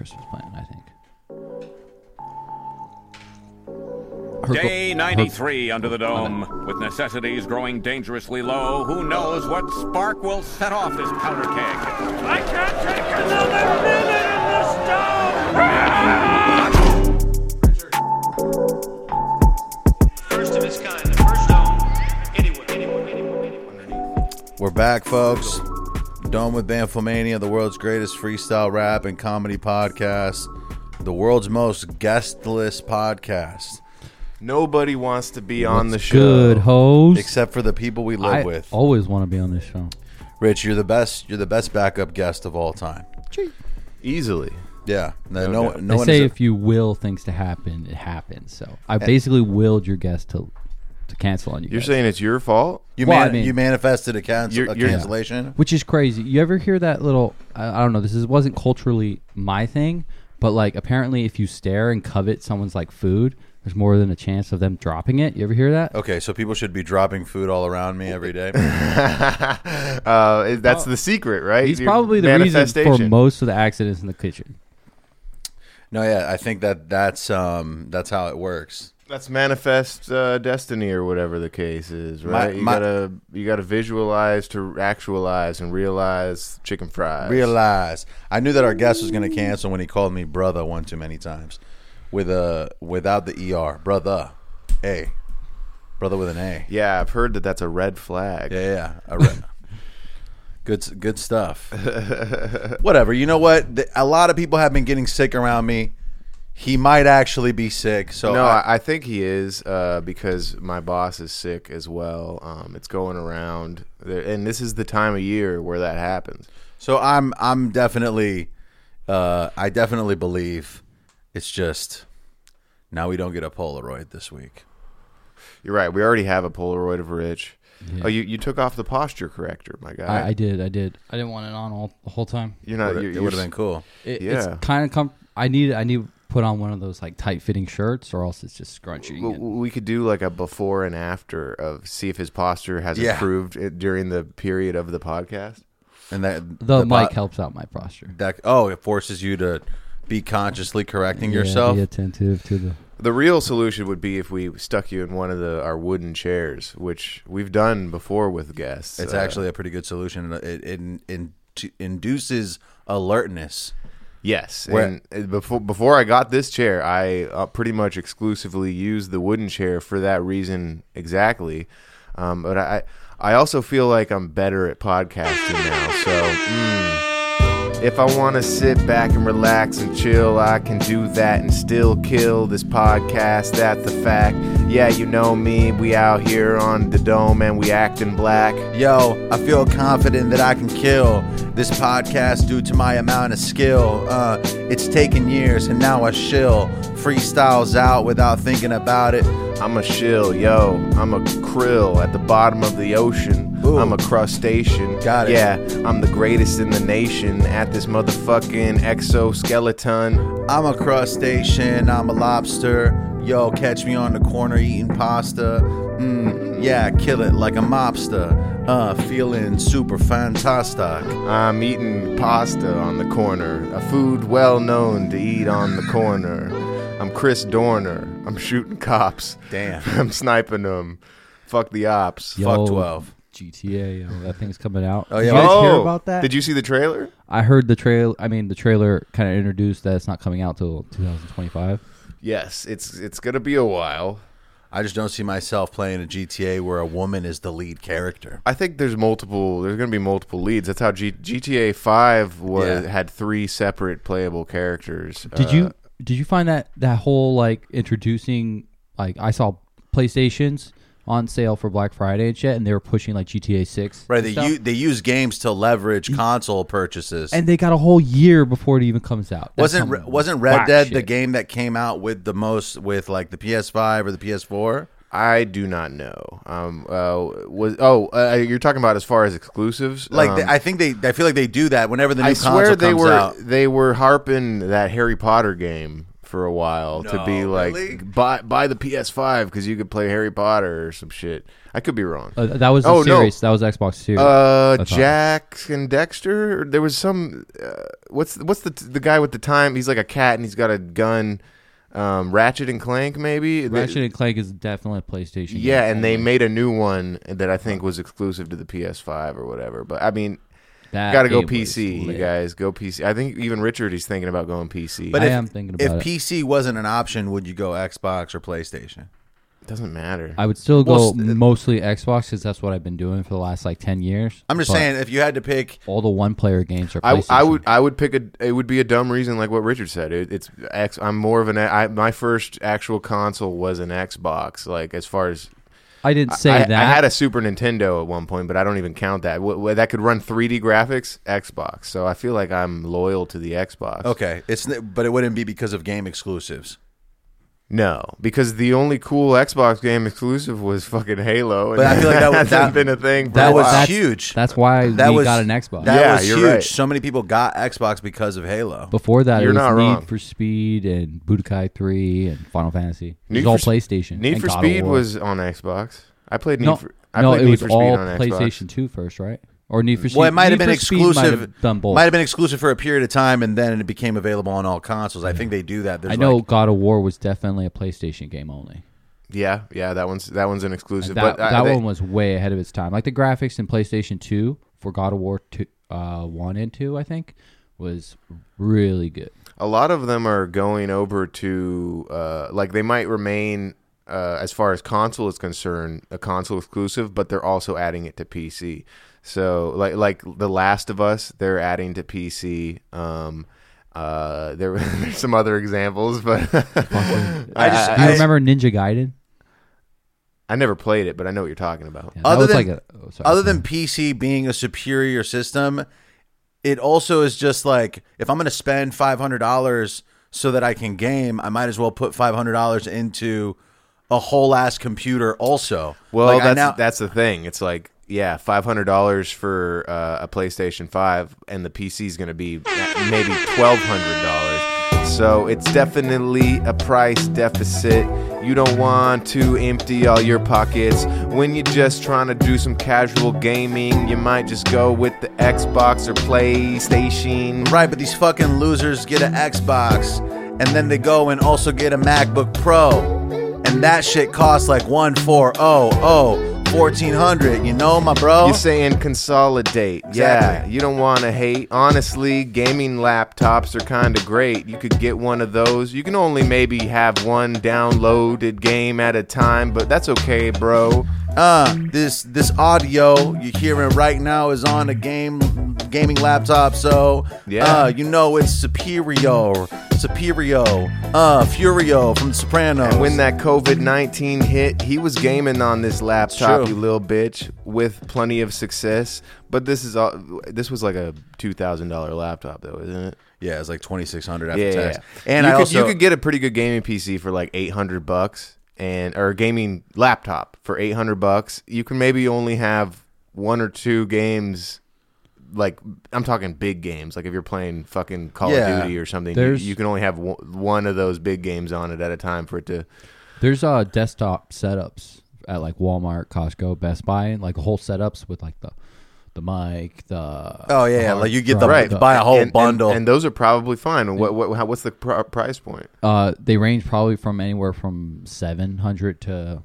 Christmas plan. I think. Day 93 under the dome. With necessities growing dangerously low, who knows what spark will set off this powder keg? I can't take another minute in the stone! First of its kind, the first dome anywhere, anywhere, anywhere, anywhere. We're back, folks. Dome with Bamfomania, the world's greatest freestyle rap and comedy podcast, the world's most guestless podcast, Nobody wants to be on the What's show. Good hoes. except for the people we live I with. always want to be on this show. Rich, you're the best. You're the best backup guest of all time. Easily. Yeah, no, No no, no they one say is- if you will things to happen, it happens. So I basically willed your guest to to cancel on you. You're guys. saying it's your fault? you, Well, man- I mean- you manifested a, cancel, You're- a you're- cancellation. which is crazy. You ever hear that little? I, I don't know. This is, wasn't culturally my thing, but like apparently, if you stare and covet someone's like food, there's more than a chance of them dropping it. You ever hear that? Okay, so people should be dropping food all around me every day. uh, that's the secret, right? He's Your probably the reason for manifestation. most of the accidents in the kitchen. no, yeah, I think that that's um that's how it works. That's manifest uh, destiny or whatever the case is, right? you my- gotta you gotta visualize to actualize and realize chicken fries. Realize I knew that our guest was going to cancel when he called me brother one too many times, with a without the er, brother, a, brother with an a. Yeah, I've heard that that's a red flag. Yeah, yeah. I read. good, good stuff. Whatever. You know what? A lot of people have been getting sick around me. He might actually be sick. So no, I, I, I think he is uh, because my boss is sick as well. Um, it's going around, and this is the time of year where that happens. so I'm, I'm definitely, uh, I definitely believe it's just now we don't get a Polaroid this week. You're right. We already have a Polaroid of Rich. Oh, you, you took off the posture corrector, my guy. I, I did. I did. I didn't want it on all the whole time. you're not. You're, it would have been cool. It, Yeah. It's kind of com- I need. I need to put on one of those like tight fitting shirts, or else it's just scrunchy. W- and- We could do like a before and after of see if his posture has Yeah. improved during the period of the podcast. And that the, bo- mic helps out my posture. That oh, it forces you to be consciously correcting Yeah, yourself. Be attentive to the. The real solution would be if we stuck you in one of the our wooden chairs, which we've done before with guests. It's Uh, actually a pretty good solution. It, it, in, induces alertness. Yes. Where- And before before I got this chair, I uh, pretty much exclusively used the wooden chair for that reason exactly. Um, but I I also feel like I'm better at podcasting now. So. Mm, If I want to sit back and relax and chill, I can do that and still kill this podcast. That's the fact. Yeah, you know me. We out here on the dome and we acting black. Yo, I feel confident that I can kill this podcast due to my amount of skill. Uh, it's taken years and now I shill freestyles out without thinking about it. I'm a shill, yo. I'm a krill at the bottom of the ocean. Ooh. I'm a crustacean. Got it. Yeah, I'm the greatest in the nation at this motherfucking exoskeleton. I'm a crustacean, I'm a lobster. Yo, catch me on the corner eating pasta. Mm, yeah, kill it like a mobster. Uh, feeling super fantastic. I'm eating pasta on the corner, a food well known to eat on the corner. I'm Chris Dorner. I'm shooting cops. Damn. I'm sniping them. Fuck the ops. Yo, Fuck 12. GTA. Yo, that thing's coming out. Oh, yeah. Did you guys hear Oh, about that? Did you see the trailer? I heard the trail. I mean, the trailer kind of introduced that it's not coming out till 2025. Yes, it's it's gonna be a while. I just don't see myself playing a GTA where a woman is the lead character. I think there's multiple. There's gonna be multiple leads. That's how G- GTA Five was Yeah. had three separate playable characters. Did Uh, you did you find that that whole like introducing like I saw PlayStations on sale for Black Friday and shit, and they were pushing like GTA Six. Right, they stuff. u- they use games to leverage console purchases. and they got a whole year before it even comes out. That's wasn't some Re- wasn't Red whack Dead the shit. game that came out with the most with like the PS5 or the PS4? I do not know. Um. Uh. Was oh. Uh, you're talking about as far as exclusives. Like Um, they, I think they I feel like they do that whenever the new I console swear they comes were out. they were harping that Harry Potter game for a while to be like really? buy buy the PS5 because you could play Harry Potter or some shit. I could be wrong. Uh, that was the Oh, no. That was Xbox Series. Uh, Jak and Daxter. There was some. Uh, what's what's the the guy with the time? He's like a cat and he's got a gun. Um, Ratchet and Clank, maybe. Ratchet and Clank is definitely a PlayStation. yeah, game and they made a new one that I think was exclusive to the PS5 or whatever. But I mean, That got to go game was PC, you guys. Go PC. I think even Richard is thinking about going PC. But I if, am thinking if it. PC wasn't an option, would you go Xbox or PlayStation? it doesn't matter. I would still go Well, st- uh, mostly Xbox because that's what I've been doing for the last like ten years. I'm just But saying, if you had to pick, all the one-player games are. I, PlayStation. I would I would pick a it would be a dumb reason like what Richard said it, it's X I'm more of an I, my first actual console was an Xbox like as far as I didn't say I, that. I had a Super Nintendo at one point but I don't even count that Wh- wh- that could run 3D graphics Xbox so I feel like I'm loyal to the Xbox okay, it's but it wouldn't be because of game exclusives. No because the only cool Xbox game exclusive was fucking Halo and But I feel like that was- hasn't that- been a thing for That a was while. That's- huge. That's why That we was- got an Xbox. That Yeah, was you're huge. right. So many people got Xbox because of Halo. Before that, You're it was not Need wrong. for Speed and Budokai Three and Final Fantasy. It Need was all for Sp- PlayStation. Need and for God of Speed War. was on Xbox I played Need no, for I no, played it Need was for Speed all on Xbox. PlayStation Two first, right? Or Need for Speed. Well, it might have been might exclusive. have. Might have been exclusive for a period of time, and then it became available on all consoles. I think they do that. There's I know like- God of War was definitely a PlayStation game only. Yeah, yeah, that one's that one's an exclusive. that but uh, that they- one was way ahead of its time. Like the graphics in PlayStation Two for God of War two, uh, one and two, I think, was really good. a lot of them are going over to uh, like they might remain uh, as far as console is concerned a console exclusive, but they're also adding it to PC. So like like The Last of Us, they're adding to PC. Um, uh, there there's some other examples, but I just- Do you I- remember Ninja Gaiden? I never played it, but I know what you're talking about. Yeah, that Other was than- like a, oh, sorry. other than PC being a superior system, it also is just like if I'm going to spend five hundred dollars so that I can game, I might as well put five hundred dollars into a whole ass computer. Also, Well, Like, that's now- that's the thing. It's like yeah, five hundred dollars for uh, a PlayStation Five, and the PC is going to be maybe twelve hundred dollars. So it's definitely a price deficit. You don't want to empty all your pockets when you're just trying to do some casual gaming. You might just go with the Xbox or PlayStation. Right, but these fucking losers get an Xbox and then they go and also get a MacBook Pro. And that shit costs like one four oh oh fourteen hundred, you know, my bro? You're saying consolidate. Yeah, you don't want to hate. Honestly, gaming laptops are kind of great. You could get one of those. You can only maybe have one downloaded game at a time, but that's okay, bro. uh this this audio you're hearing right now is on a game gaming laptop, so Yeah. uh you know it's superior. Superior. Uh Furio from The Sopranos. When that COVID 19 hit, he was gaming on this laptop, you little bitch, with plenty of success. But this is all. This was like a two thousand dollar laptop, though, isn't it? Yeah, it's like twenty six hundred after yeah, yeah, tax. yeah. And you I could, also you could get a pretty good gaming PC for like eight hundred bucks, and or a gaming laptop for eight hundred bucks. You can maybe only have one or two games. Like I'm talking big games. Like if you're playing fucking Call Yeah. of Duty or something, you, you can only have one, one of those big games on it at a time for it to. There's uh desktop setups at like Walmart, Costco, Best Buy, like whole setups with like the the mic, the Oh, yeah, yeah, like you get the- right to buy a whole and, and- bundle. and, those are probably fine. What, what how, what's the pr- price point? Uh, they range probably from anywhere from seven hundred to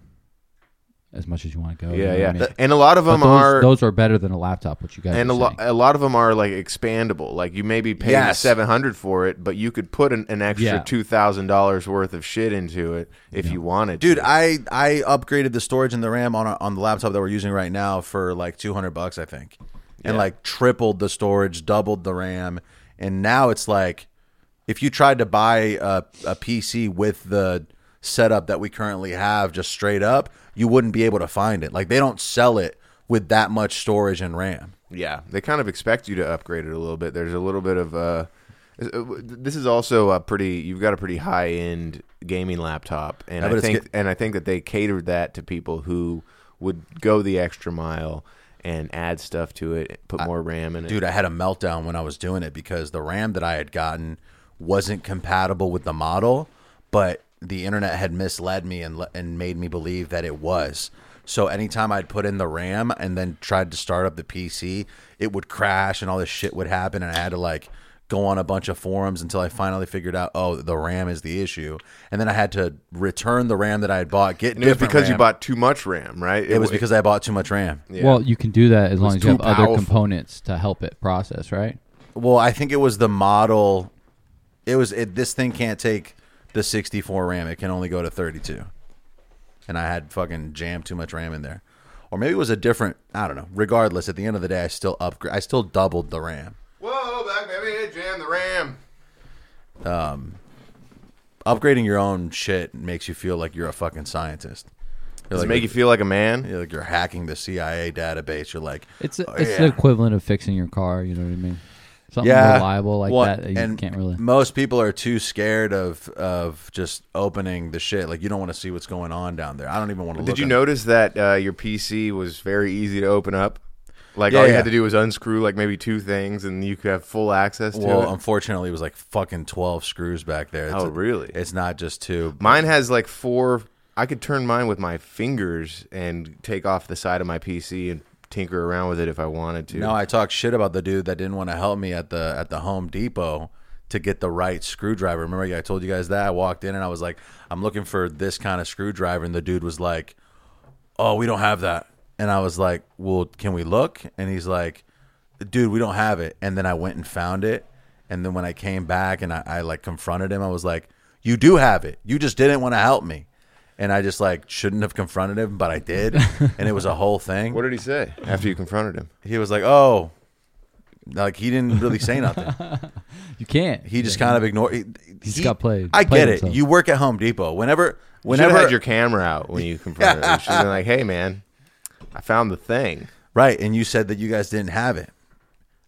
as much as you want to go. you yeah, know yeah. I mean? And a lot of them those, are those are better than a laptop, which you guys and a lot a lot of them are like expandable. Like you maybe pay Yes. seven hundred for it, but you could put an, an extra Yeah. two thousand dollars worth of shit into it if you wanted. Dude, to. I I upgraded the storage and the RAM on our, on the laptop that we're using right now for like 200 bucks, I think. And like tripled the storage, doubled the RAM, and now it's like if you tried to buy a, a PC with the setup that we currently have just straight up, you wouldn't be able to find it. Like they don't sell it with that much storage and RAM. yeah, they kind of expect you to upgrade it a little bit. There's a little bit of uh this is also a pretty you've got a pretty high end gaming laptop and Yeah, I think get- and I think that they catered that to people who would go the extra mile and add stuff to it, put more RAM in it. Dude, I had a meltdown when I was doing it because the RAM that I had gotten wasn't compatible with the model. but the internet had misled me and and made me believe that it was. So anytime I'd put in the RAM and then tried to start up the PC, it would crash and all this shit would happen, and I had to like go on a bunch of forums until I finally figured out, oh, the RAM is the issue, and then I had to return the RAM that I had bought. Get And it was different because you bought too much RAM, right? It was because I bought too much RAM. Yeah. Well, you can do that as long as you have too other components to help it process, right? Well, I think it was the model. It was it, this thing can't take the 64 RAM. It can only go to 32. And I had fucking jammed too much RAM in there, or maybe it was a different. I don't know. Regardless, at the end of the day, I still upgrade. I still doubled the RAM. Whoa, back baby, jam the RAM. Um, Upgrading your own shit makes you feel like you're a fucking scientist. You're Does like, it make you feel like a man? you're like you're hacking the CIA database. You're like, It's "Oh, it's yeah." the equivalent of fixing your car. You know what I mean? Something yeah, reliable like Well, that. that You and can't really. Most people are too scared of of just opening the shit. Like you don't want to see what's going on down there. I don't even want to. Look it. Did look you at- notice that uh, your PC was very easy to open up? Like Yeah, all you yeah. had to do was unscrew like maybe two things, and you could have full access to Well, it. unfortunately, it was like fucking twelve screws back there. It's Oh, a- really? It's not just two. Mine has like four. I could turn mine with my fingers and take off the side of my PC and tinker around with it if I wanted to. No, I talked shit about the dude that didn't want to help me at the at the Home Depot to get the right screwdriver. Remember, I told you guys that I walked in and I was like, I'm looking for this kind of screwdriver, and the dude was like, Oh, we don't have that. And I was like, Well, can we look? And he's like, Dude, we don't have it. And then I went and found it. And then when I came back and I, I like confronted him, I was like, You do have it. You just didn't want to help me. And I just like shouldn't have confronted him, but I did. and it was a whole thing. What did he say after you confronted him? he was like, "Oh, like he didn't really say nothing. you can't. He just kind of ignored. He, He he- got played- I played get it. himself. You work at Home Depot. Whenever, Whenever whenever, had your camera out when you confronted him, you should have been like, "Hey, man, I found the thing." right, and you said that you guys didn't have it.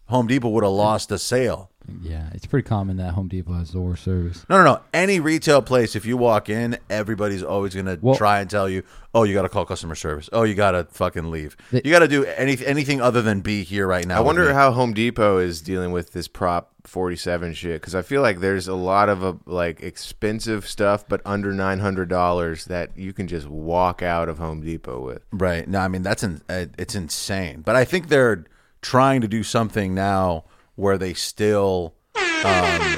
Home Depot would have lost a sale. Yeah, it's pretty common that Home Depot has the worst service. No, no, no. Any retail place, if you walk in, everybody's always gonna Well- try and tell you, "Oh, you got to call customer service. Oh, you got to fucking leave. They- you got to do any, anything other than be here right now." I wonder how Home Depot is dealing with this Prop 47 shit because I feel like there's a lot of uh, like expensive stuff, but under nine hundred dollars that you can just walk out of Home Depot with. Right. No, I mean that's in, uh, it's insane. But I think they're trying to do something now where they still um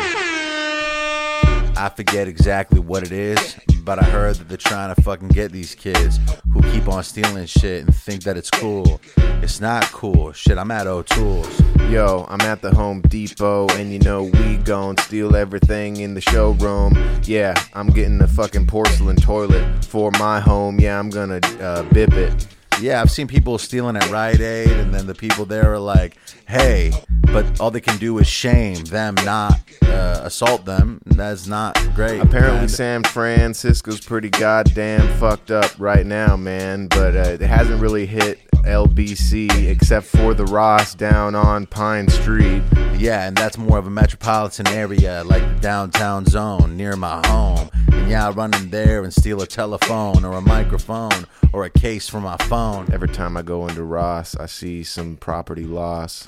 I forget exactly what it is, but I heard that they're trying to fucking get these kids who keep on stealing shit and think that it's cool. It's not cool. Shit, I'm at O'Toole's. Yo, I'm at the Home Depot, and you know we gon' steal everything in the showroom. Yeah, I'm getting the fucking porcelain toilet for my home. Yeah, I'm gonna uh, bip it. Yeah, I've seen people stealing at Rite Aid, and then the people there are like, "Hey," but all they can do is shame them, not uh, assault them. That's not great. Apparently, Kinda. San Francisco's pretty goddamn fucked up right now, man. But uh, it hasn't really hit LBC except for the Ross down on Pine Street. Yeah, and that's more of a metropolitan area, like the downtown zone near my home. And yeah, I run in there and steal a telephone or a microphone or a case from my phone. Every time I go into Ross, I see some property loss.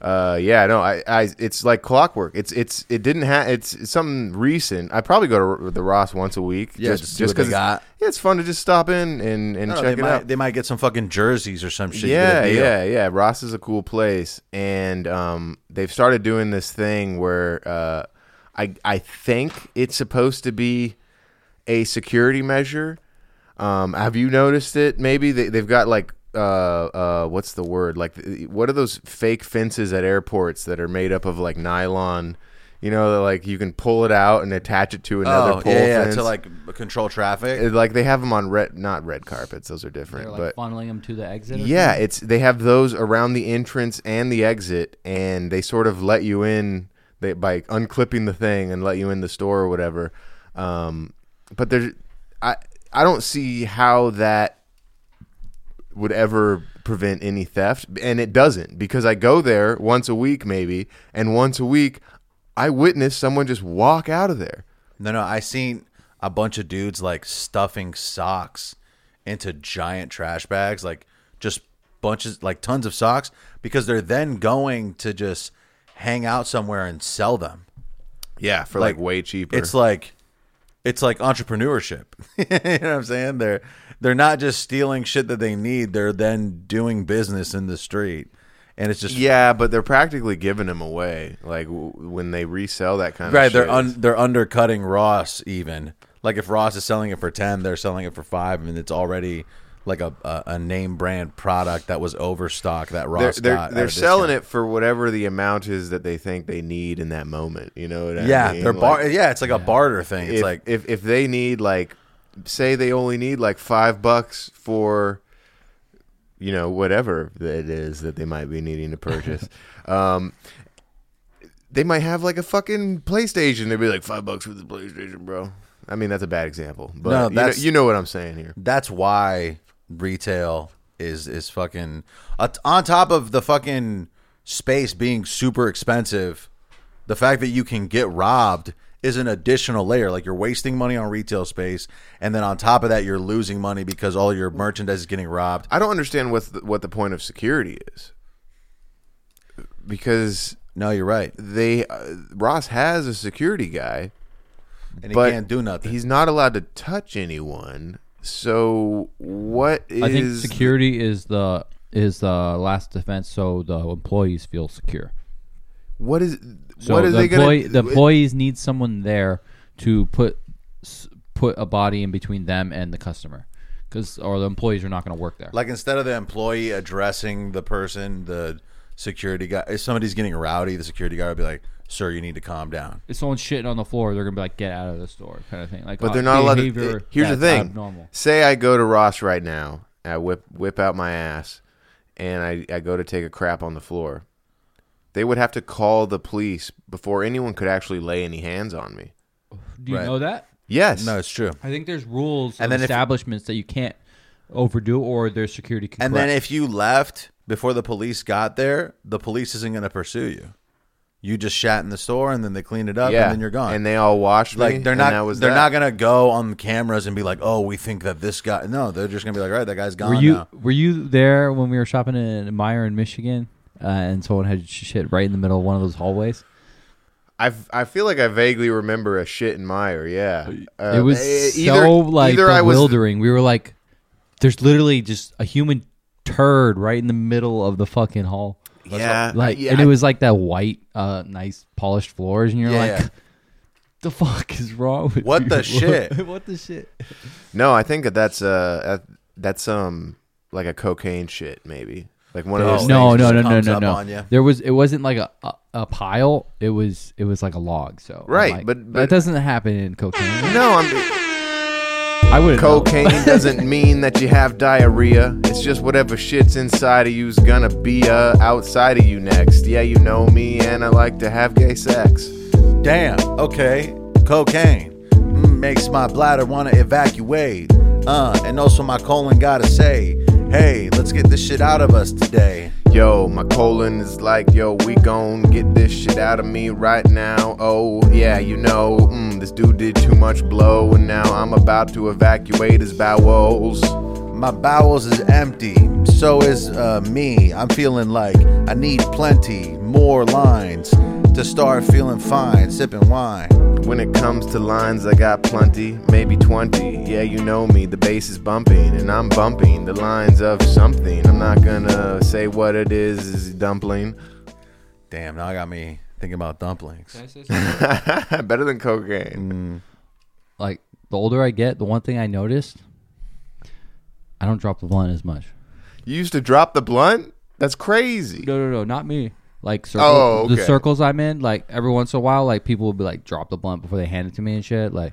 Uh, yeah, no, I, I, it's like clockwork. It's, it's, it didn't have. It's, it's something recent. I probably go to the Ross once a week. Yeah, just, to see what they because. Yeah, it's fun to just stop in and and I check it might, out. they might get some fucking jerseys or some shit. Yeah, get a deal. yeah, yeah. Ross is a cool place, and um, they've started doing this thing where uh, I I think it's supposed to be a security measure. Um, have you noticed it? Maybe they, they've got like uh, uh, what's the word? Like, what are those fake fences at airports that are made up of like nylon? You know, like you can pull it out and attach it to another Oh, pole yeah, yeah, fence. to like control traffic. It- like they have them on red, not red carpets. Those are different, They're like but funneling them to the exit. or yeah, something? it's they have those around the entrance and the exit, and they sort of let you in they, by unclipping the thing and let you in the store or whatever. Um, but there's, I I don't see how that would ever prevent any theft, and it doesn't because I go there once a week maybe, and once a week I witness someone just walk out of there. No, no, I seen a bunch of dudes like stuffing socks into giant trash bags, like just bunches, like tons of socks, because they're then going to just hang out somewhere and sell them. Yeah, for like, way cheaper. It's like it's like entrepreneurship. you know what I'm saying? They're they're not just stealing shit that they need. They're then doing business in the street, and it's just Yeah, but they're practically giving them away. Like w- when they resell that kind right. of right. They're un, they're undercutting Ross even. Like if Ross is selling it for ten, they're selling it for five, and it's already like a a, a name brand product that was overstock that they're Ross they're, got. they're selling discount. it for whatever the amount is that they think they need in that moment. You know what I Yeah, mean? they're bar. Like, yeah, it's like a barter thing. It's if, like if if they need like say they only need like five bucks for you know whatever it is that they might be needing to purchase um they might have like a fucking playstation they'd be like five bucks for the playstation bro i mean that's a bad example but No, you, know, you know what i'm saying here that's why retail is is fucking uh, on top of the fucking space being super expensive. The fact that you can get robbed is an additional layer. Like you're wasting money on retail space, and then on top of that, you're losing money because all your merchandise is getting robbed. i don't understand what the, what the point of security is because No, you're right, they uh, ross has a security guy and he but can't do nothing. He's not allowed to touch anyone. So what is? I think security is the is the last defense, so the employees feel secure. What is? So what is the they employee, gonna? the employees need someone there to put put a body in between them and the customer, because or the employees are not going to work there. like instead of the employee addressing the person, the security guy, if somebody's getting rowdy, the security guy would be like, "Sir, you need to calm down." if someone's shitting on the floor, they're gonna be like, "Get out of the store," kind of thing. Like, But uh, they're not allowed behavior to. Here's the thing. abnormal. Say I go to Ross right now. I whip whip out my ass, and I, I go to take a crap on the floor. They would have to call the police before anyone could actually lay any hands on me. Do you Right. know that? Yes. No, it's true. I think there's rules And and then if- establishments that you can't overdo, or there's security can. And then if you left before the police got there, the police isn't going to pursue you. You just shat in the store, and then they clean it up, yeah. and then you're gone. And they all watched me. like they're and not that was they're that. not going to go on cameras and be like, "Oh, we think that this guy." No, they're just going to be like, "All right, that guy's gone were you now." were you there when we were shopping in Meijer in Michigan, uh, and someone had sh- shit right in the middle of one of those hallways? I, I feel like I vaguely remember a shit in Meijer. Yeah, Uh, it was e- so like either I was bewildering. we were like, "There's literally just a human turd right in the middle of the fucking hall." Yeah, Like, yeah, and it was like that white, uh, nice polished floors, and you're Yeah, like, yeah. "The fuck is wrong with What you? the shit? what the shit?" no. I think that that's uh that- that's um like a cocaine shit maybe like one of Oh, those. no, things no, just no, no, no, no. There was it wasn't like a, a a pile. It was it was like a log. So Right, like, but- but- that doesn't happen in cocaine. No, I'm I would cocaine doesn't mean that you have diarrhea. It's just whatever shit's inside of you's gonna be uh outside of you next. Yeah, you know me, and I like to have gay sex. Damn. Okay. Cocaine mm, makes my bladder want to evacuate. Uh, and also my colon gotta say, "Hey, let's get this shit out of us today." Yo, my colon is like, yo, we gon' get this shit out of me right now. Oh, yeah, you know, mm, this dude did too much blow, and now I'm about to evacuate his bowels. My bowels is empty, so is uh, me. I'm feeling like I need plenty more lines to start feeling fine, sipping wine. When it comes to lines, I got plenty, maybe 20. Yeah, you know me, the bass is bumping, and I'm bumping the lines of something. I'm not gonna say what it is, is dumpling. Damn, now I got me thinking about dumplings. Better than cocaine. Mm. like the older I get, the one thing I noticed, I don't drop the blunt as much. You used to drop the blunt? That's crazy. No, no, no, not me. Like circle, Oh, the circles I'm in, like every once in a while, like people will be like, drop the blunt before they hand it to me and shit. Like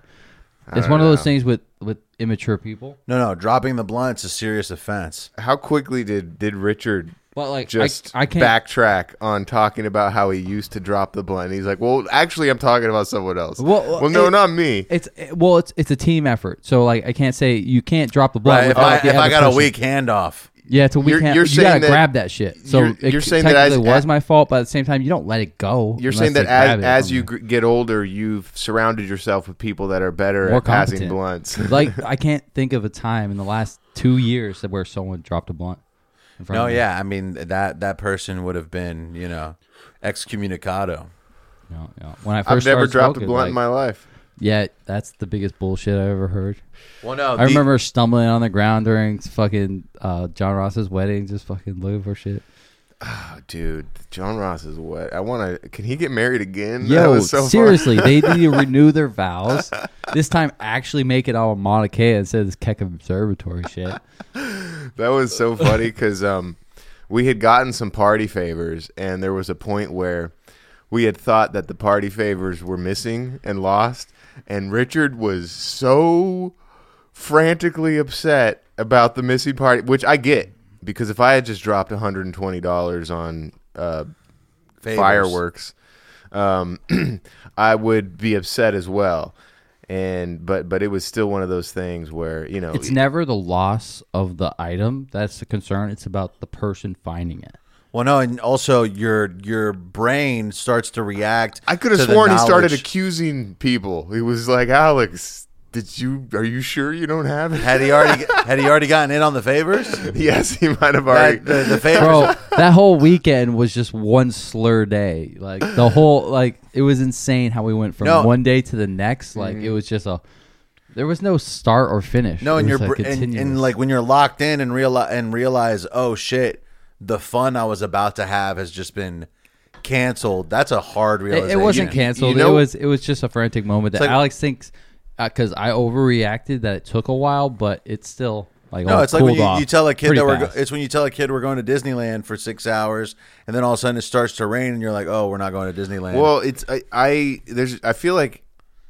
it's one of those things with with immature people. No, no, dropping the blunt's a serious offense. How quickly did, did Richard But like just I, I can't backtrack on talking about how he used to drop the blunt. He's like, "Well, actually, I'm talking about someone else." Well, Well, no, it- not me. It's well, it's it's a team effort. So like I can't say you can't drop the blunt Right, if I, if I other got a person. weak handoff, Yeah, it's a You're- weekend. you're you got to that- grab that shit. So you're- you're c- saying that as- was a- my fault, but at the same time, you don't let it go. You're saying that as as you gr- get older, you've surrounded yourself with people that are better More at passing blunts. like I can't think of a time in the last two years that where someone dropped a blunt. in front no, of me. yeah, I mean that that person would have been, you know, excommunicado. No, no. When I 1st I've never started dropped a blunt like, in my life. Yeah, that's the biggest bullshit I ever heard. Well, no, I remember stumbling on the ground during fucking uh, John Ross's wedding, just fucking looking for shit. Oh, dude, John Ross is what I want to. Can he get married again? That Yo, was so seriously, they need to renew their vows. This time, actually make it all Mauna Kea instead of this Keck Observatory shit. That was so funny because um, we had gotten some party favors, and there was a point where we had thought that the party favors were missing and lost, and Richard was so frantically upset about the missing party, which I get because if I had just dropped one hundred and twenty dollars on uh, fireworks, um, I would be upset as well. And but but it was still one of those things where you know It's never the loss of the item that's the concern. It's about the person finding it. Well, no, and also your your brain starts to react. I could have to sworn he started accusing people. He was like, "Alex, did you? Are you sure you don't have it?" Had he already had he already gotten in on the favors? yes, he might have already. That, the, the favors. Bro, that whole weekend was just one slur day. Like the whole like it was insane how we went from No. one day to the next. Like mm-hmm. it was just a there was no start or finish. No, and you're like, and, and like when you're locked in and realize and realize, oh shit, the fun I was about to have has just been canceled. That's a hard It, realization. it wasn't canceled. you know- it was it was just a frantic moment that like- Alex thinks because I overreacted that it took a while, but it's still like No, it's like when you, you tell a kid that we're. Go- it's when you tell a kid we're going to Disneyland for six hours, and then all of a sudden it starts to rain, and you're like, "Oh, we're not going to Disneyland." well, it's I, I there's I feel like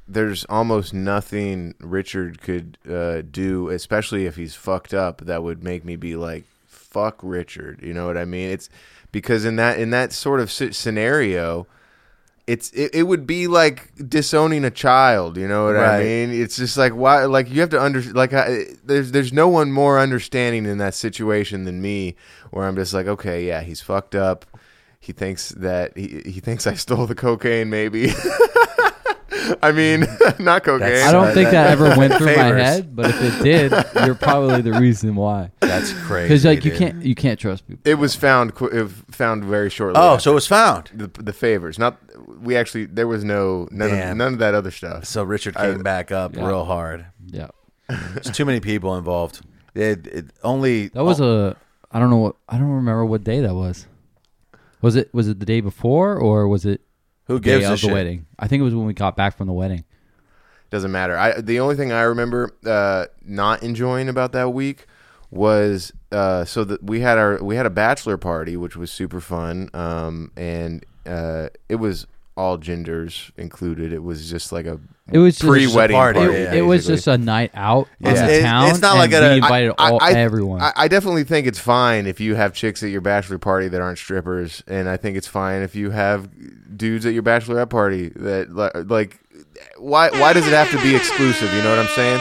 there's almost nothing Richard could uh, do, especially if he's fucked up, that would make me be like, "Fuck Richard." You know what I mean? It's because in that in that sort of scenario. It's it, it would be like disowning a child, you know what I mean? It's just like why like you have to under like I, there's there's no one more understanding in that situation than me where I'm just like okay, yeah, he's fucked up. He thinks that he he thinks I stole the cocaine maybe. I mean, not cocaine. That's- I don't Uh, think that- that ever went through my favors. head, but if it did, you're probably the reason why. that's crazy. Because like you dude. can't you can't trust people. it was found qu- it found very shortly. Oh, after. so it was found. the the favors. Not we actually there was no none of, Damn. none of that other stuff. So Richard I- came back up Yeah. real hard. Yeah, There's too many people involved. It, it only that was a I don't know what I don't remember what day that was. Was it was it the day before or was it who the day gives a of the shit? wedding? I think it was when we got back from the wedding. Doesn't matter. I the only thing I remember uh, not enjoying about that week was uh, so that we had our we had a bachelor party which was super fun um, and uh, it was all genders included. It was just like a It was pre-wedding party, party. It, yeah, it was just a night out in It's- the it- town. it's not like and a- we invited I- all I- everyone. I, I definitely think it's fine if you have chicks at your bachelor party that aren't strippers, and I think it's fine if you have dudes at your bachelorette party that like. Why? Why does it have to be exclusive? You know what I'm saying?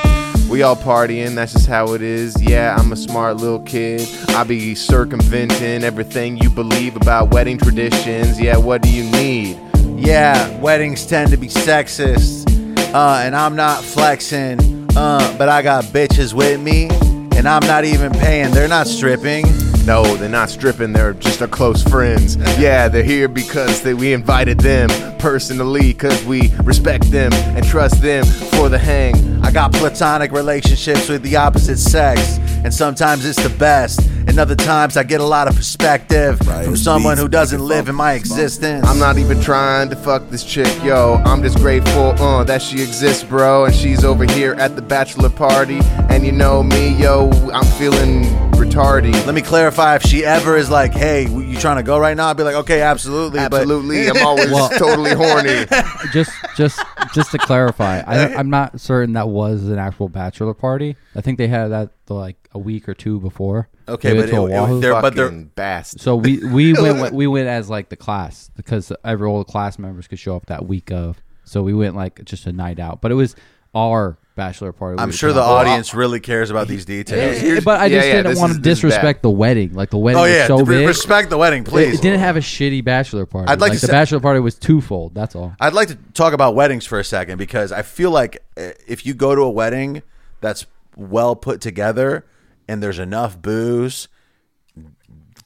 We all partying. That's just how it is. Yeah, I'm a smart little kid. I be circumventing everything you believe about wedding traditions. Yeah, what do you need? Yeah, weddings tend to be sexist, uh, and I'm not flexing, uh, but I got bitches with me, and I'm not even paying. They're not stripping. No, they're not stripping. They're just our close friends. Yeah, they're here because they, we invited them personally because we respect them and trust them for the hang. I got platonic relationships with the opposite sex, and sometimes it's the best, and other times I get a lot of perspective from someone who doesn't live in my existence. I'm not even trying to fuck this chick, yo. I'm just grateful uh, that she exists, bro. And she's over here at the bachelor party. And you know me, yo, I'm feeling retarded. Let me clarify if she ever is like, hey, you trying to go right now? I'd be like, okay, absolutely. but- Absolutely, I'm always Well- totally horny. just just just to clarify, I, I'm not certain that was an actual bachelor party. I think they had that like a week or two before. Okay, They but went to it- it- they're- but Fucking bastard. so we we went we went as like the class because every all the class members could show up that week of. So we went like just a night out, but it was our bachelor party. I'm sure the audience really cares about these details. Eh, but I just yeah, didn't this want is- to this is bad. disrespect the wedding. Like the wedding Oh was yeah, so big. respect the wedding, please. It, didn't have a shitty bachelor party. I'd like to the say- bachelor party was twofold. That's all. I'd like to talk about weddings for a second because I feel like uh, if you go to a wedding that's well put together and there's enough booze,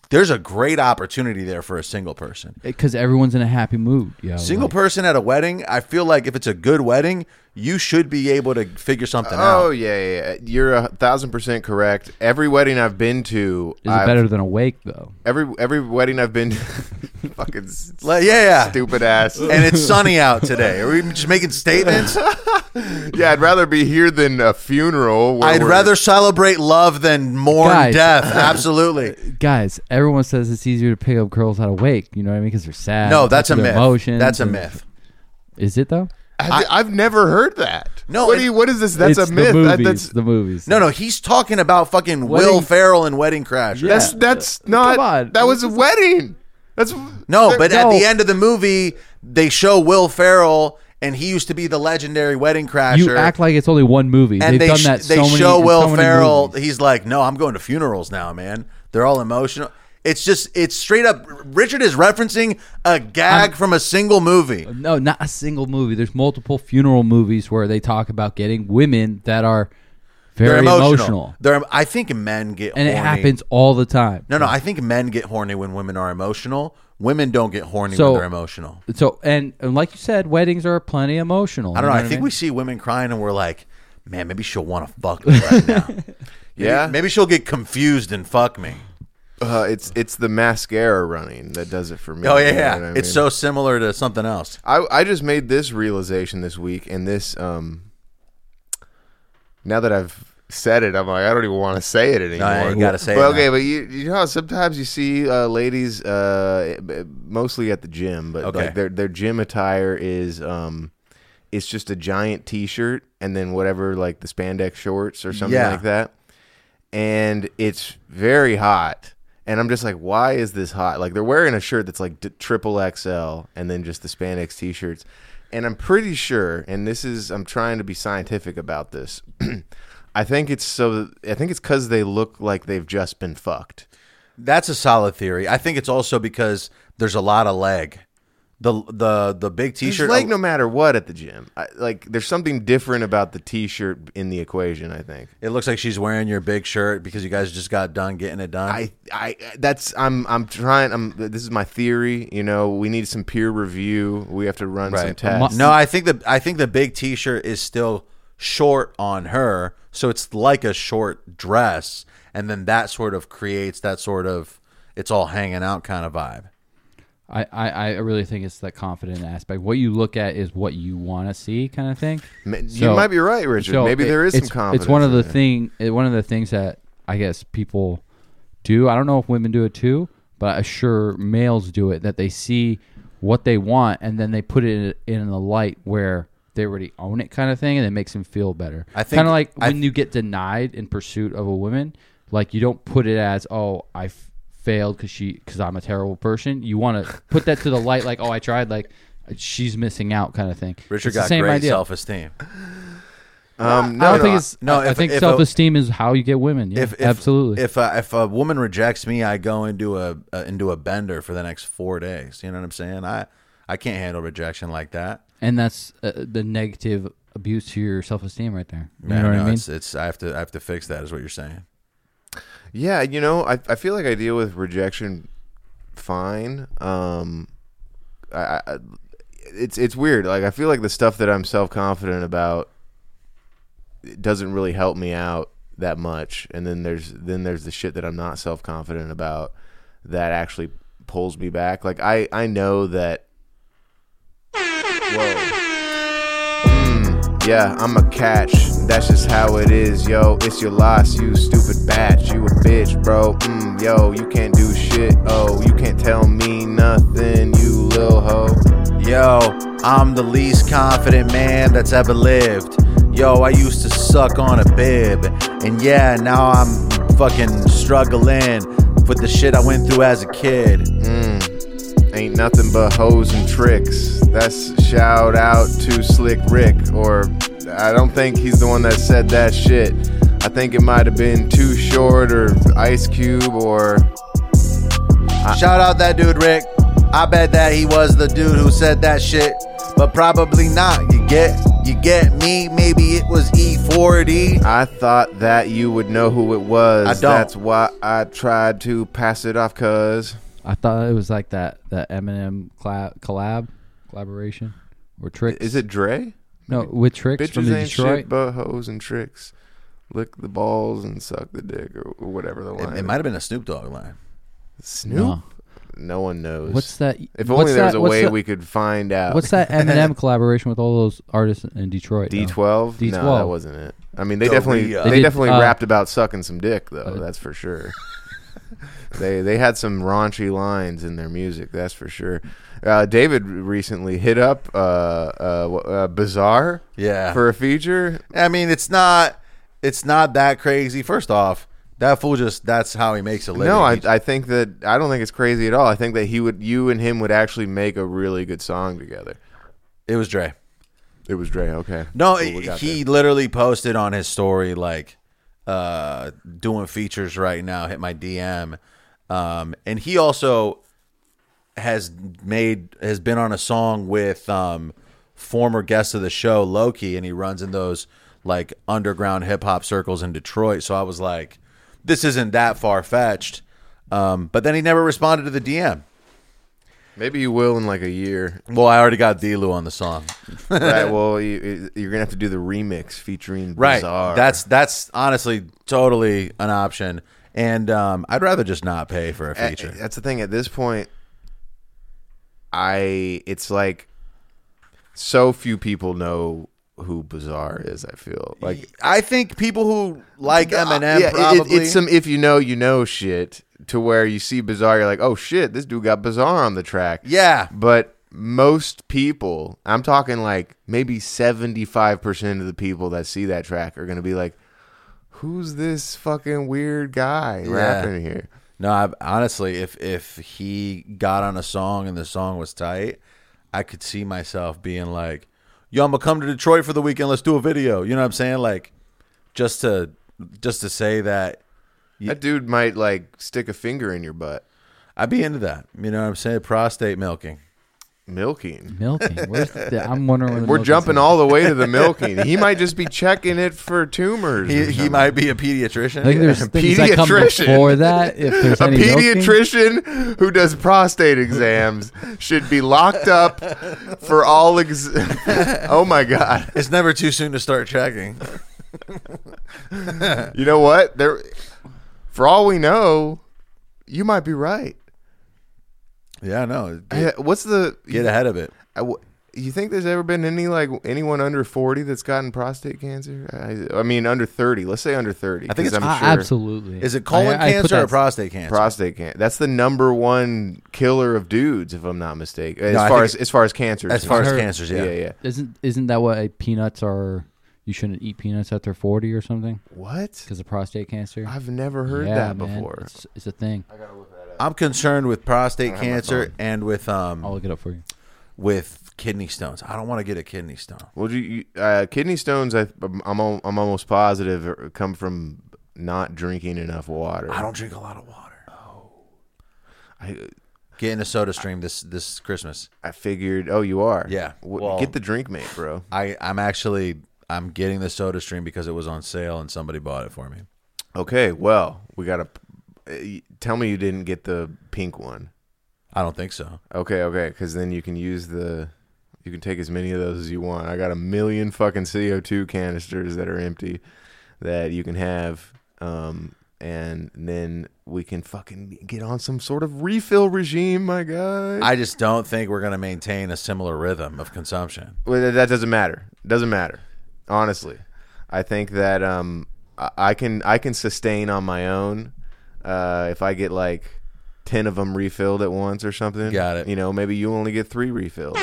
there's a great opportunity there for a single person. Because everyone's in a happy mood. Yo, Single person at a wedding, I feel like if it's a good wedding, you should be able to figure something Oh out. Oh yeah, yeah. You're a thousand percent correct. Every wedding I've been to, Is it I've- better than a wake though? Every every wedding I've been, to, fucking yeah, yeah. stupid ass. And it's sunny out today. Are we just making statements? yeah, I'd rather be here than a funeral. where I'd we're- rather celebrate love than mourn Guys. death. Absolutely. Guys, everyone says it's easier to pick up girls at a wake. You know what I mean? Because they're sad. No, that's a myth. Emotions That's a myth. Is it though? I, I've never heard that. No, what, it- you, what is this? That's a myth. The That- movies. that's the movies. No, no, he's talking about fucking Will Wedding- Ferrell and Wedding Crashers. Yeah. that's that's not. Come on. That was a wedding. That's No, but at the end of the movie, they show Will Ferrell, and he used to be the legendary Wedding Crasher. You act like it's only one movie. and They've they done sh- that. they so many, show in Will so Ferrell. movies. He's like, no, I'm going to funerals now, man. They're all emotional. It's just, it's straight up. Richard is referencing a gag from a single movie. Uh, no, not a single movie. There's multiple funeral movies where they talk about getting women that are They're very emotional. emotional, They're. I think men get and it happens all the time. No, no. I think men get horny when women are emotional. Women don't get horny So- when they're emotional. So, and, and like you said, weddings are plenty emotional. I don't know. You I think mean? we see women crying and we're like, man, maybe she'll want to fuck me right now. Maybe- Yeah. Maybe she'll get confused and fuck me. Uh, it's it's the mascara running that does it for me. Oh yeah, You know yeah. I It's so similar to something else. I I just made this realization this week, and this um. Now that I've said it, I'm like I don't even want to say it anymore. No, you gotta say But it okay, now. but you you know how sometimes you see uh, ladies, uh, mostly at the gym, but Okay. like their their gym attire is um, it's just a giant T-shirt and then whatever like the spandex shorts or something Yeah. like that, and it's very hot. And I'm just like, why is this hot? Like they're wearing a shirt that's like d- triple XL, and then just the spandex T-shirts. And I'm pretty sure, and this is, I'm trying to be scientific about this. I think it's so. I think it's because they look like they've just been fucked. That's a solid theory. I think it's also because there's a lot of leg. The the the big t-shirt. like oh. no matter what at the gym. I, like there's something different about the T-shirt in the equation. I think. it looks like she's wearing your big shirt because you guys just got done getting it done. I, I, that's I'm, I'm trying. I'm. This is my theory. You know, we need some peer review. We have to run some tests. No, I think the I think the big T-shirt is still short on her, so it's like a short dress, and then that sort of creates that sort of it's all hanging out kind of vibe. I, I, I really think it's that confident aspect. What you look at is what you want to see, kind of thing. You So- might be right, Richard. So Maybe it- there is some confidence. It's one of the thing. It, one of the things that I guess people do. I don't know if women do it too, but I'm sure males do it. That they see what they want and then they put it in, in a light where they already own it, kind of thing, and it makes them feel better. I think- kind of like I when you get denied in pursuit of a woman. Like you don't put it as oh I f- failed because she because I'm a terrible person. You want to put that to the light like oh I tried like she's missing out kind of thing. Richard It's the got same great idea. self-esteem. Um, no, I don't no, think it's. no, No, I if- think if a- self esteem is how you get women. Yeah, if, if absolutely. if a, if a woman rejects me, I go into a, a into a bender for the next four days. You know what I'm saying? I I can't handle rejection like that. and that's uh, the negative abuse to your self esteem right there. You Yeah, know what no, I mean? It's, it's I have to I have to fix that. Is what you're saying? Yeah, you know, I I feel like I deal with rejection fine. Um, I, I it's it's weird. Like I feel like the stuff that I'm self confident about doesn't really help me out that much, and then there's then there's the shit that I'm not self confident about that actually pulls me back. Like I I know that. Whoa. Yeah, I'm a catch. That's just how it is, yo. It's your loss, you stupid batch. You a bitch, bro. Mm, yo, you can't do shit. Oh, you can't tell me nothing, you lil hoe. Yo, I'm the least confident man that's ever lived. Yo, I used to suck on a bib. And yeah, now I'm fucking struggling with the shit I went through as a kid. Mm, ain't nothing but hoes and tricks. That's shout out to Slick Rick, or I don't think he's the one that said that shit. I think it might have been Too Short or Ice Cube or Shout out that dude, Rick. I bet that he was the dude who said that shit, but probably not. You get, you get me. Maybe it was E E40. I thought that you would know who it was. I don't. That's why I tried to pass it off, cuz. I thought it was like that that Eminem collab, collab collaboration or tricks. Is it Dre? No, with tricks Bitches from the ain't Detroit. shit but hoes and tricks. Lick the balls and suck the dick or, or whatever the It, line. it is. might have been a Snoop Dogg line. Snoop. No. No one knows. What's that? If what's only there was that- a what's way that- we could find out. What's that Eminem collaboration with all those artists in Detroit? though? D12? D12. that wasn't it. I mean, they definitely Doria. they, They did, definitely uh, rapped about sucking some dick though. uh, that's for sure. they they had some raunchy lines in their music. That's for sure. Uh, David recently hit up uh, uh, uh, Bizarre Yeah. for a feature. I mean, it's not it's not that crazy. First off, that fool just that's how he makes a living. No, I, I think that I don't think it's crazy at all. I think that he would you and him would actually make a really good song together. it was Dre. It was Dre. Okay. No, Cool, we got he that. literally posted on his story like uh doing features right now. Hit my DM, um, and he also has made has been on a song with um former guest of the show Loki, and he runs in those like underground hip hop circles in Detroit. So I was like, this isn't that far fetched. Um, but then he never responded to the DM. maybe you will in like a year. Well, I already got Delu on the song. right. Well, you, you're gonna have to do the remix featuring Right. Bizarre. That's that's honestly totally an option. And um, I'd rather just not pay for a Uh, feature. That's the thing. At this point, I it's like so few people know who Bizarre is. I feel like I think people who like Eminem yeah, it- probably. it's some if you know you know shit to where you see Bizarre, you're like, oh shit, this dude got Bizarre on the track. yeah, But most people, I'm talking like maybe 75% of the people that see that track are going to be like, who's this fucking weird guy rapping here? no. I, honestly, if if he got on a song and the song was tight, I could see myself being like, "Yo, I'm gonna come to Detroit for the weekend. Let's do a video." You know what I'm saying? Like, just to just to say that That dude might like stick a finger in your butt. I'd be into that. You know what I'm saying? Prostate milking. Milking. Milking. Where's the, I'm wondering. Where the We're milking's jumping at. all the way to the milking. He might just be checking it for tumors. or He, he something. might be a pediatrician. I think there's A things that come pediatrician. before that. If there's a any milking. pediatrician who does prostate exams should be locked up for all ex- oh my god It's never too soon to start checking. you know what there for all we know you might be right Yeah, no. Hey, Get, what's the get ahead of it. I w- you think there's ever been any like anyone under 40 that's gotten prostate cancer i, I mean under 30 let's say under 30 I think it's- I'm Ah, sure absolutely. Is it colon I- I cancer or prostate cancer? prostate cancer that's the number one killer of dudes if i'm not mistaken as No, far as as far as cancer as far as heard- cancers, yeah. yeah yeah Isn't isn't that why peanuts are? You shouldn't eat peanuts after 40 or something what because of prostate cancer. i've never heard Yeah, that man, before It's, it's a thing. I'm concerned with prostate cancer and with um I'll look it up for you. with kidney stones. I don't want to get a kidney stone. Well, you, you uh, kidney stones, I, I'm al- I'm almost positive are- come from not drinking enough water. I don't drink a lot of water. I, Getting a SodaStream this this Christmas. I figured. Oh, you are. Yeah. W- Well- get the Drinkmate, bro. I I'm actually I'm getting the SodaStream because it was on sale and somebody bought it for me. Okay. Well, we gotta. Uh, tell me you didn't get the pink one. I don't think so. Okay. Okay. Because then you can use the. You can take as many of those as you want. I got a million fucking CO2 canisters that are empty that you can have. Um, and then we can fucking get on some sort of refill regime, my guy. I just don't think we're going to maintain a similar rhythm of consumption. Well, that- doesn't matter. Doesn't matter. Honestly, I think that um, I can I can sustain on my own uh, if I get like ten of them refilled at once or something. Got it. You know, maybe you only get three refills.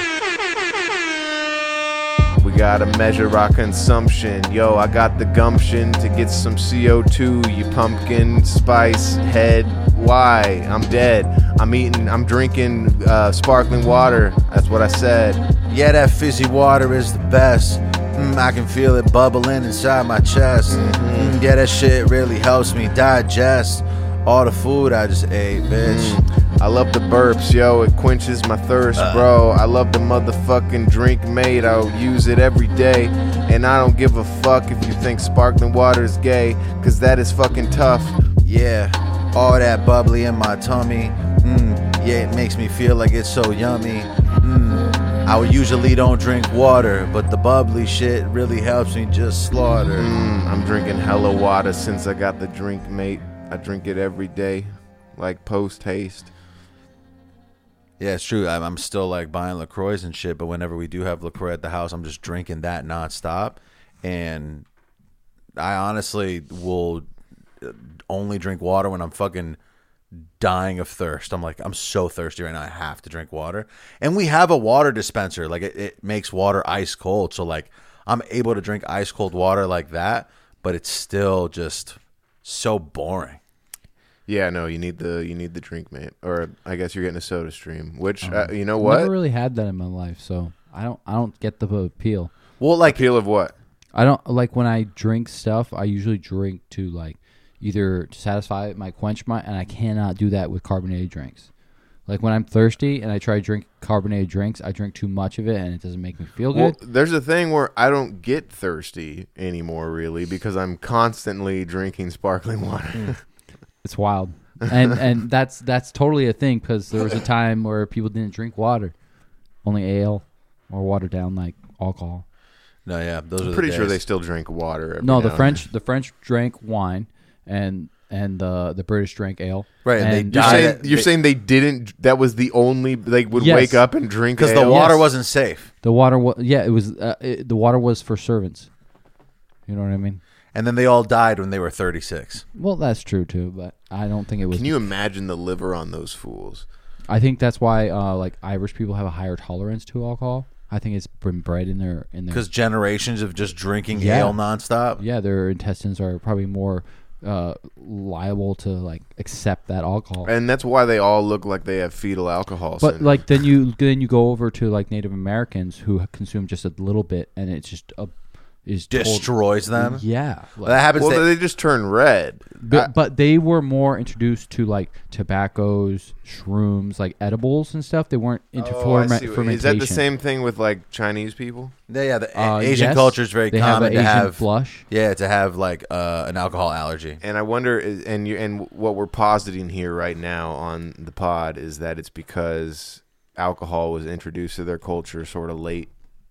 We gotta measure our consumption. Yo, I got the gumption to get some CO2. You pumpkin spice head. Why? I'm dead. I'm eating. I'm drinking uh, sparkling water. That's what I said. Yeah, that fizzy water is the best. Mm, I can feel it bubbling inside my chest. Mm, yeah, that shit really helps me digest all the food I just ate, bitch. I love the burps, yo. It quenches my thirst, bro. I love the motherfucking Drinkmate. I'll use it every day. And I don't give a fuck if you think sparkling water is gay, cause that is fucking tough. Yeah, all that bubbly in my tummy. Mm, yeah, it makes me feel like it's so yummy. Mm, I usually don't drink water, but the bubbly shit really helps me just slaughter. Mm, I'm drinking hella water since I got the drink, mate. I drink it every day, like post haste. Yeah, it's true. I'm, still like buying LaCroix and shit, but whenever we do have LaCroix at the house, I'm just drinking that nonstop. And I honestly will uh, only drink water when I'm fucking dying of thirst. I'm like, I'm so thirsty right now. I have to drink water. And we have a water dispenser. Like it, it makes water ice cold. So like I'm able to drink ice cold water like that, but it's still just so boring. Yeah, no, you need the you need the Drinkmate. Or I guess you're getting a SodaStream, which uh, you know what? I've never really had that in my life, so I don't. I don't get the appeal. Well, like Appeal of what? I don't like when I drink stuff. I usually drink to like either to satisfy my quench my, and I cannot do that with carbonated drinks. Like when I'm thirsty and I try to drink carbonated drinks, I drink too much of it and it doesn't make me feel Well, good. there's a thing where I don't get thirsty anymore, really, because I'm constantly drinking sparkling water. It's wild, and and that's that's totally a thing because there was a time where people didn't drink water, only ale or watered down like alcohol. no, yeah, those are I'm the pretty sure days. they still drink water. every No, the French the French drank wine, and and the the British drank ale. Right, and they. You're saying you're they- saying they didn't? That was the only they would Yes. wake up and drink because the water Yes. wasn't safe. The water was yeah, it was uh, it, the water was for servants. You know what I mean? And then they all died when they were 36. Well, that's true too, but I don't think it was. Can you imagine the liver on those fools? I think that's why uh, like Irish people have a higher tolerance to alcohol. I think it's been bred in their in their Because generations of just drinking Yeah. ale nonstop. yeah their intestines are probably more uh, liable to like accept that alcohol. And that's why they all look like they have fetal alcohol. but syndrome. like then you then you go over to like Native Americans who consume just a little bit and it's just a is told- Destroys them. yeah, like- That happens. well, to- they just turn red. But, but they were more introduced to like tobaccos, shrooms, like edibles and stuff. They weren't into Oh, I ferment- see what- fermentation. Is that the same thing with like Chinese people? yeah, yeah. The Uh, Asian yes, culture is very they have common a to Asian have. flush. Yeah, to have like uh, an alcohol allergy. And I wonder, and you, and what we're positing here right now on the pod is that it's because alcohol was introduced to their culture sort of late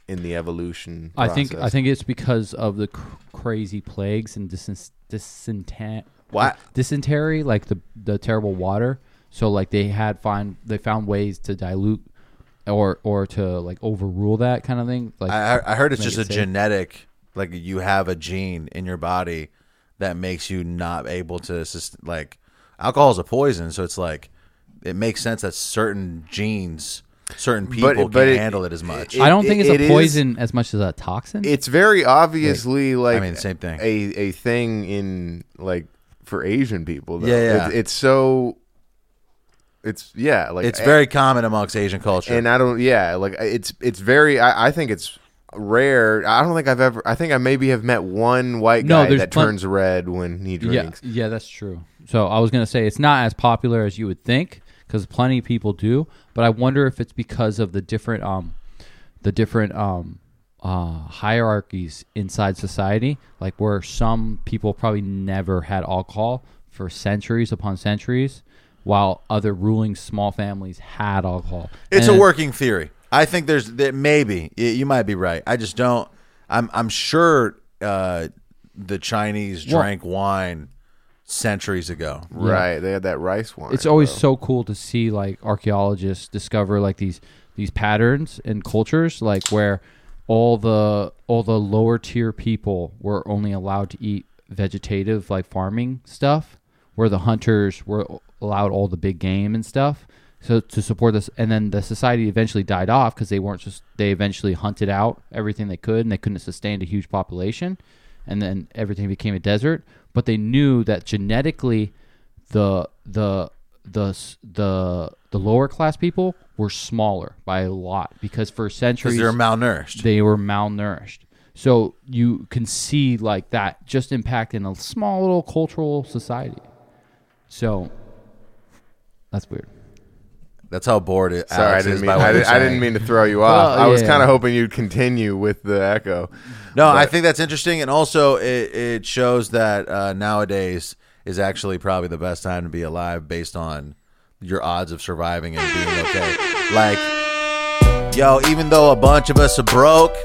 in the evolution. I think I think it's because of the cr- crazy plagues and dysent- dysentery. What? dysentery, like the the terrible water. So like they had find they found ways to dilute or or to like overrule that kind of thing. Like I, I heard it's just it a safe. genetic, like you have a gene in your body that makes you not able to, like, alcohol is a poison. So it's like, it makes sense that certain genes, certain people but can't it- handle it as much. it- I don't think it's it a is- poison as much as a toxin. it's very obviously like I mean, same thing. a a thing in like for Asian people. Though. Yeah, yeah. It's, it's so. It's yeah, like it's very common amongst Asian culture. and I don't yeah like it's it's very I, I think it's rare. I don't think I've ever. I think I maybe have met one white No, guy there's that plen- turns red when he yeah, drinks. yeah, that's true. So I was gonna say it's not as popular as you would think because plenty of people do, but I wonder if it's because of the different um, the different um, uh, hierarchies inside society, like where some people probably never had alcohol for centuries upon centuries, while other ruling small families had alcohol. It's And- a working theory. I think there's that maybe you might be right. I just don't. I'm I'm sure uh, the Chinese Well- drank wine centuries ago. Right, they had that rice wine. it's always though. so cool to see like archaeologists discover like these these patterns and cultures like where all the all the lower tier people were only allowed to eat vegetative like farming stuff where the hunters were allowed all the big game and stuff so to support this and then the society eventually died off because they weren't just they eventually hunted out everything they could and they couldn't sustain a huge population and then everything became a desert but they knew that genetically the the the the the lower class people were smaller by a lot because for centuries they're malnourished. they were malnourished. So you can see like that just impacting a small little cultural society. So that's weird. That's how bored it. Sorry, I Alex didn't is mean. by what I, you're didn't, I didn't saying. mean to throw you off. Well, I was yeah. kind of hoping you'd continue with the echo. No, I think that's interesting, and also it, it shows that uh, nowadays is actually probably the best time to be alive based on your odds of surviving and being okay. Like Yo, even though a bunch of us are broke,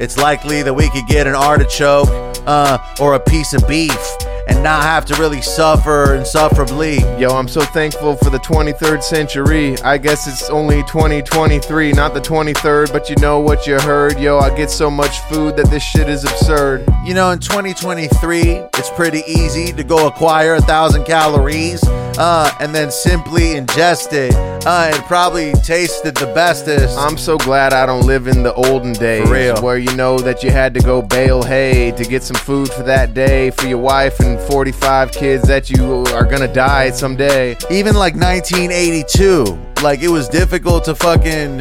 it's likely that we could get an artichoke uh, or a piece of beef and not have to really suffer insufferably. Yo, I'm so thankful for the 23rd century. I guess it's only 2023, not the 23rd, but you know what you heard. Yo, I get so much food that this shit is absurd. You know, in 2023, it's pretty easy to go acquire a thousand calories uh, and then simply ingest it. Uh, it probably tasted the bestest. I'm so glad I don't live in the olden days where you know that you had to go bale hay to get some food for that day for your wife and 45 kids that you are gonna die someday. even like 1982 like it was difficult to fucking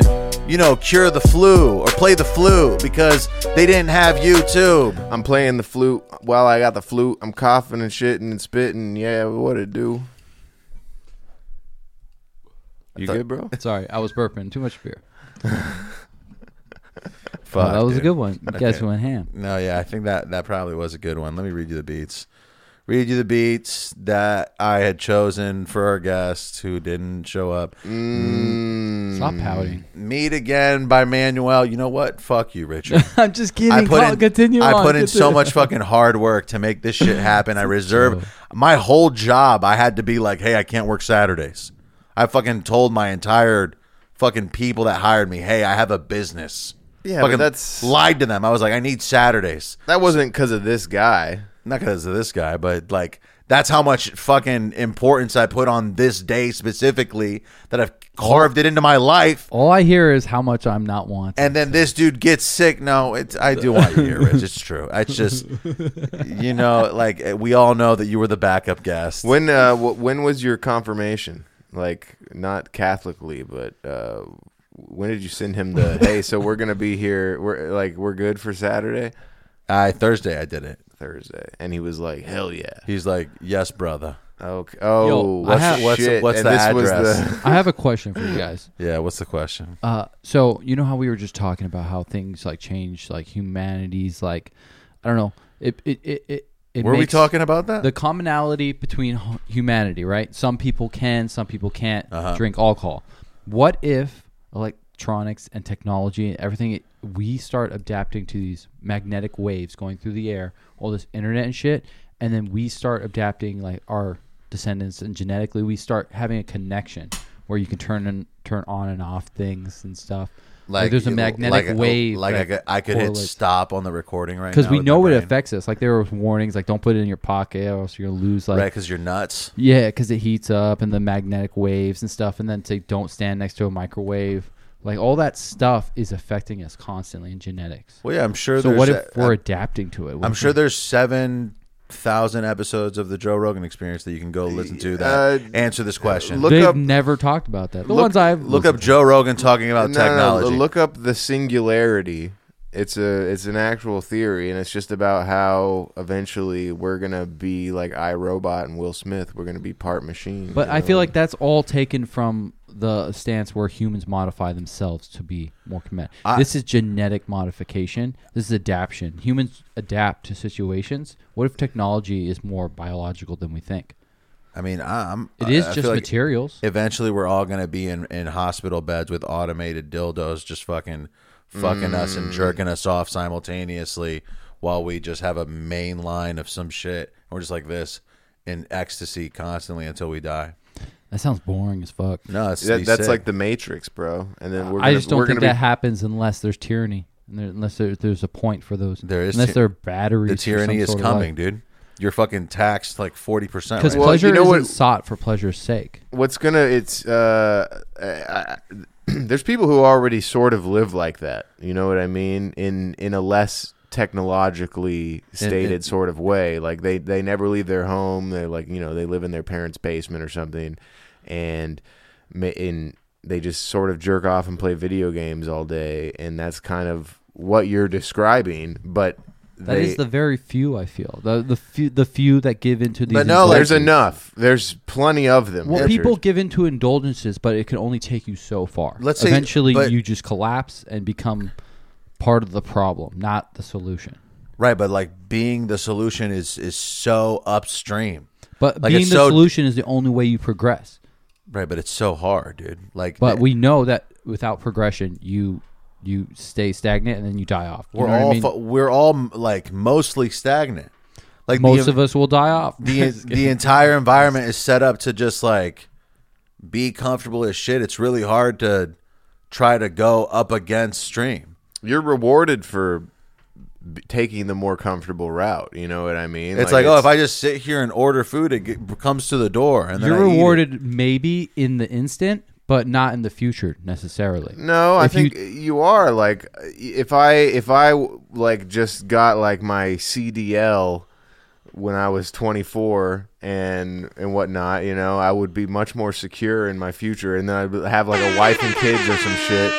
you know cure the flu or play the flute because they didn't have youtube I'm playing the flute while I got the flute. I'm coughing and shitting and spitting. Yeah, what it do? You thought- good, bro? Sorry, I was burping. Too much beer. Fuck, Oh, that was a good one. You guys Okay. went ham. no yeah i think that that probably was a good one let me read you the beats read you the beats that i had chosen for our guest who didn't show up Mm. Stop pouting. meet again by manuel you know what fuck you richard I'm just kidding. I put Call- in, continue I on, put in so much fucking hard work to make this shit happen. I reserve my whole job. I had to be like, hey, I can't work Saturdays. I fucking told my entire fucking people that hired me, hey, I have a business. Yeah, but fucking that's- lied to them. I was like, I need Saturdays. That wasn't because of this guy. Not because of this guy, but like that's how much fucking importance I put on this day specifically that I've carved it into my life. All I hear is how much I'm not wanted. and then this dude gets sick. No, it's I do want you here, Rich. It's true. It's just you know, like we all know that you were the backup guest. When uh, wh- when was your confirmation? Like not Catholically, but uh, when did you send him the hey? So we're gonna be here. We're like we're good for Saturday, I Thursday I did it. Thursday, and he was like, hell yeah. He's like, "Yes, brother." Okay. Oh, Yo, I what's, have- what's- shit. what's and the address? the I have a question for you guys. Yeah. What's the question? Uh, so you know how we were just talking about how things like change, like humanity's, like I don't know. It it it it. It Were we makes talking about that? the commonality between hu- humanity, right? Some people can, some people can't Uh-huh. drink alcohol. What if electronics and technology and everything we start adapting to these magnetic waves going through the air, all this internet and shit, and then we start adapting like our descendants and genetically we start having a connection where you can turn and turn on and off things and stuff. Like, there's a magnetic like, oh, wave. Like I could, I could hit correlates. stop on the recording right now because we with know my it brain. affects us. Like there were warnings, like don't put it in your pocket, or else you're gonna lose like right because you're nuts. yeah, because it heats up and the magnetic waves and stuff, and then say don't stand next to a microwave. Like all that stuff is affecting us constantly in genetics. Well, yeah, I'm sure. So there's what a- if we're adapting to it? What I'm if sure we- there's seven thousand episodes of the Joe Rogan Experience that you can go listen to that Uh, answer this question. look they've up- never talked about that. The look- ones I've Look up listened Joe Rogan talking about No, no, no, technology. look up the singularity. It's a it's an actual theory, and it's just about how eventually we're gonna be like iRobot and Will Smith. We're gonna be part machine. But you I know? feel like that's all taken from the stance where humans modify themselves to be more committed. I- this is genetic modification. This is adaptation. Humans adapt to situations. What if technology is more biological than we think? I mean, I'm. It is I just feel like materials. Eventually, we're all gonna be in in hospital beds with automated dildos, just fucking fucking us and mm. jerking us off simultaneously, while we just have a main line of some shit. We're just like this in ecstasy constantly until we die. That sounds boring as fuck. No, it's That, that's like the Matrix, bro. And then we're I gonna, just don't we're think gonna that be, happens unless there's tyranny, and there, unless there, there's a point for those. There is unless ty- there are batteries. the tyranny is coming, dude. You're fucking taxed like forty percent. Because Well, pleasure you know isn't what- sought for pleasure's sake. what's gonna it's uh, I, I- there's people who already sort of live like that. You know what I mean? In in a less technologically stated sort of way. Like they they never leave their home. They like you know they live in their parents' basement or something, and in they just sort of jerk off and play video games all day, and that's kind of what you're describing. But That they, is the very few I feel. The the few the few that give into these. But no, there's enough. There's plenty of them. Well, Richard. people give into indulgences, but it can only take you so far. Let's say- eventually but- you just collapse and become part of the problem, not the solution. right, but like being the solution is is so upstream. But Like, being the so- solution is the only way you progress. Right, but it's so hard, dude. Like, But we know that without progression, you you stay stagnant and then you die off. You We're what I all mean? we're all like mostly stagnant. Like most the, of us will die off. the the entire environment is set up to just like be comfortable as shit. It's really hard to try to go up against stream. You're rewarded for b- taking the more comfortable route. You know what I mean? It's like, oh, if I just sit here and order food, it get, comes to the door, and then You're I eat it. rewarded maybe in the instant, but not in the future necessarily. No, I If you- think you, are like if I if I like just got like my CDL when I was 24 and and whatnot, you know, I would be much more secure in my future, and then I'd have like a wife and kids or some shit.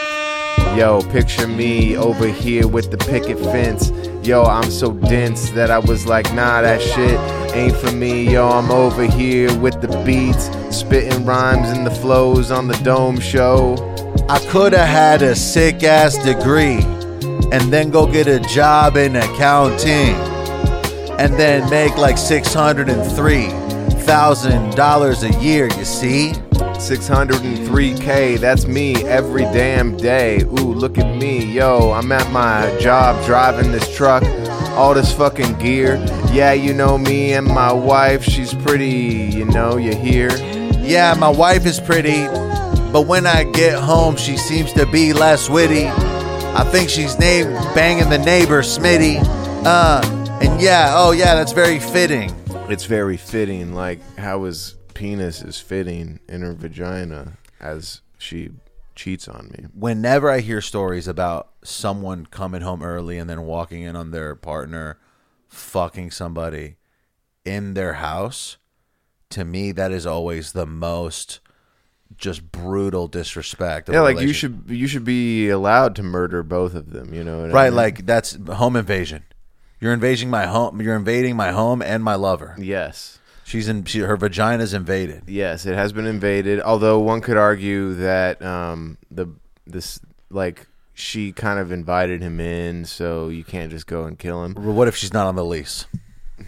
Yo, picture me over here with the picket fence. Yo, I'm so dense that I was like, nah, that shit ain't for me. Yo, I'm over here with the beats, spitting rhymes and the flows on the dome show. I could have had a sick ass degree and then go get a job in accounting and then make like six hundred and three thousand dollars a year. You see? 603k that's me every damn day ooh look at me yo i'm at my job driving this truck all this fucking gear yeah you know me and my wife she's pretty you know you hear Yeah, my wife is pretty, but when I get home, she seems to be less witty. I think she's named banging the neighbor Smitty. Uh, and yeah, oh yeah, that's very fitting. it's very fitting like how his penis is fitting in her vagina as she cheats on me whenever I hear stories about someone coming home early and then walking in on their partner fucking somebody in their house, to me that is always the most just brutal disrespect. yeah like you should you should be allowed to murder both of them you know what I right mean? like that's home invasion. You're invading my home. You're invading my home and my lover. yes She's in. She, her vagina's invaded. Yes, it has been invaded. Although one could argue that um, the this like she kind of invited him in, so you can't just go and kill him. What if she's not on the lease?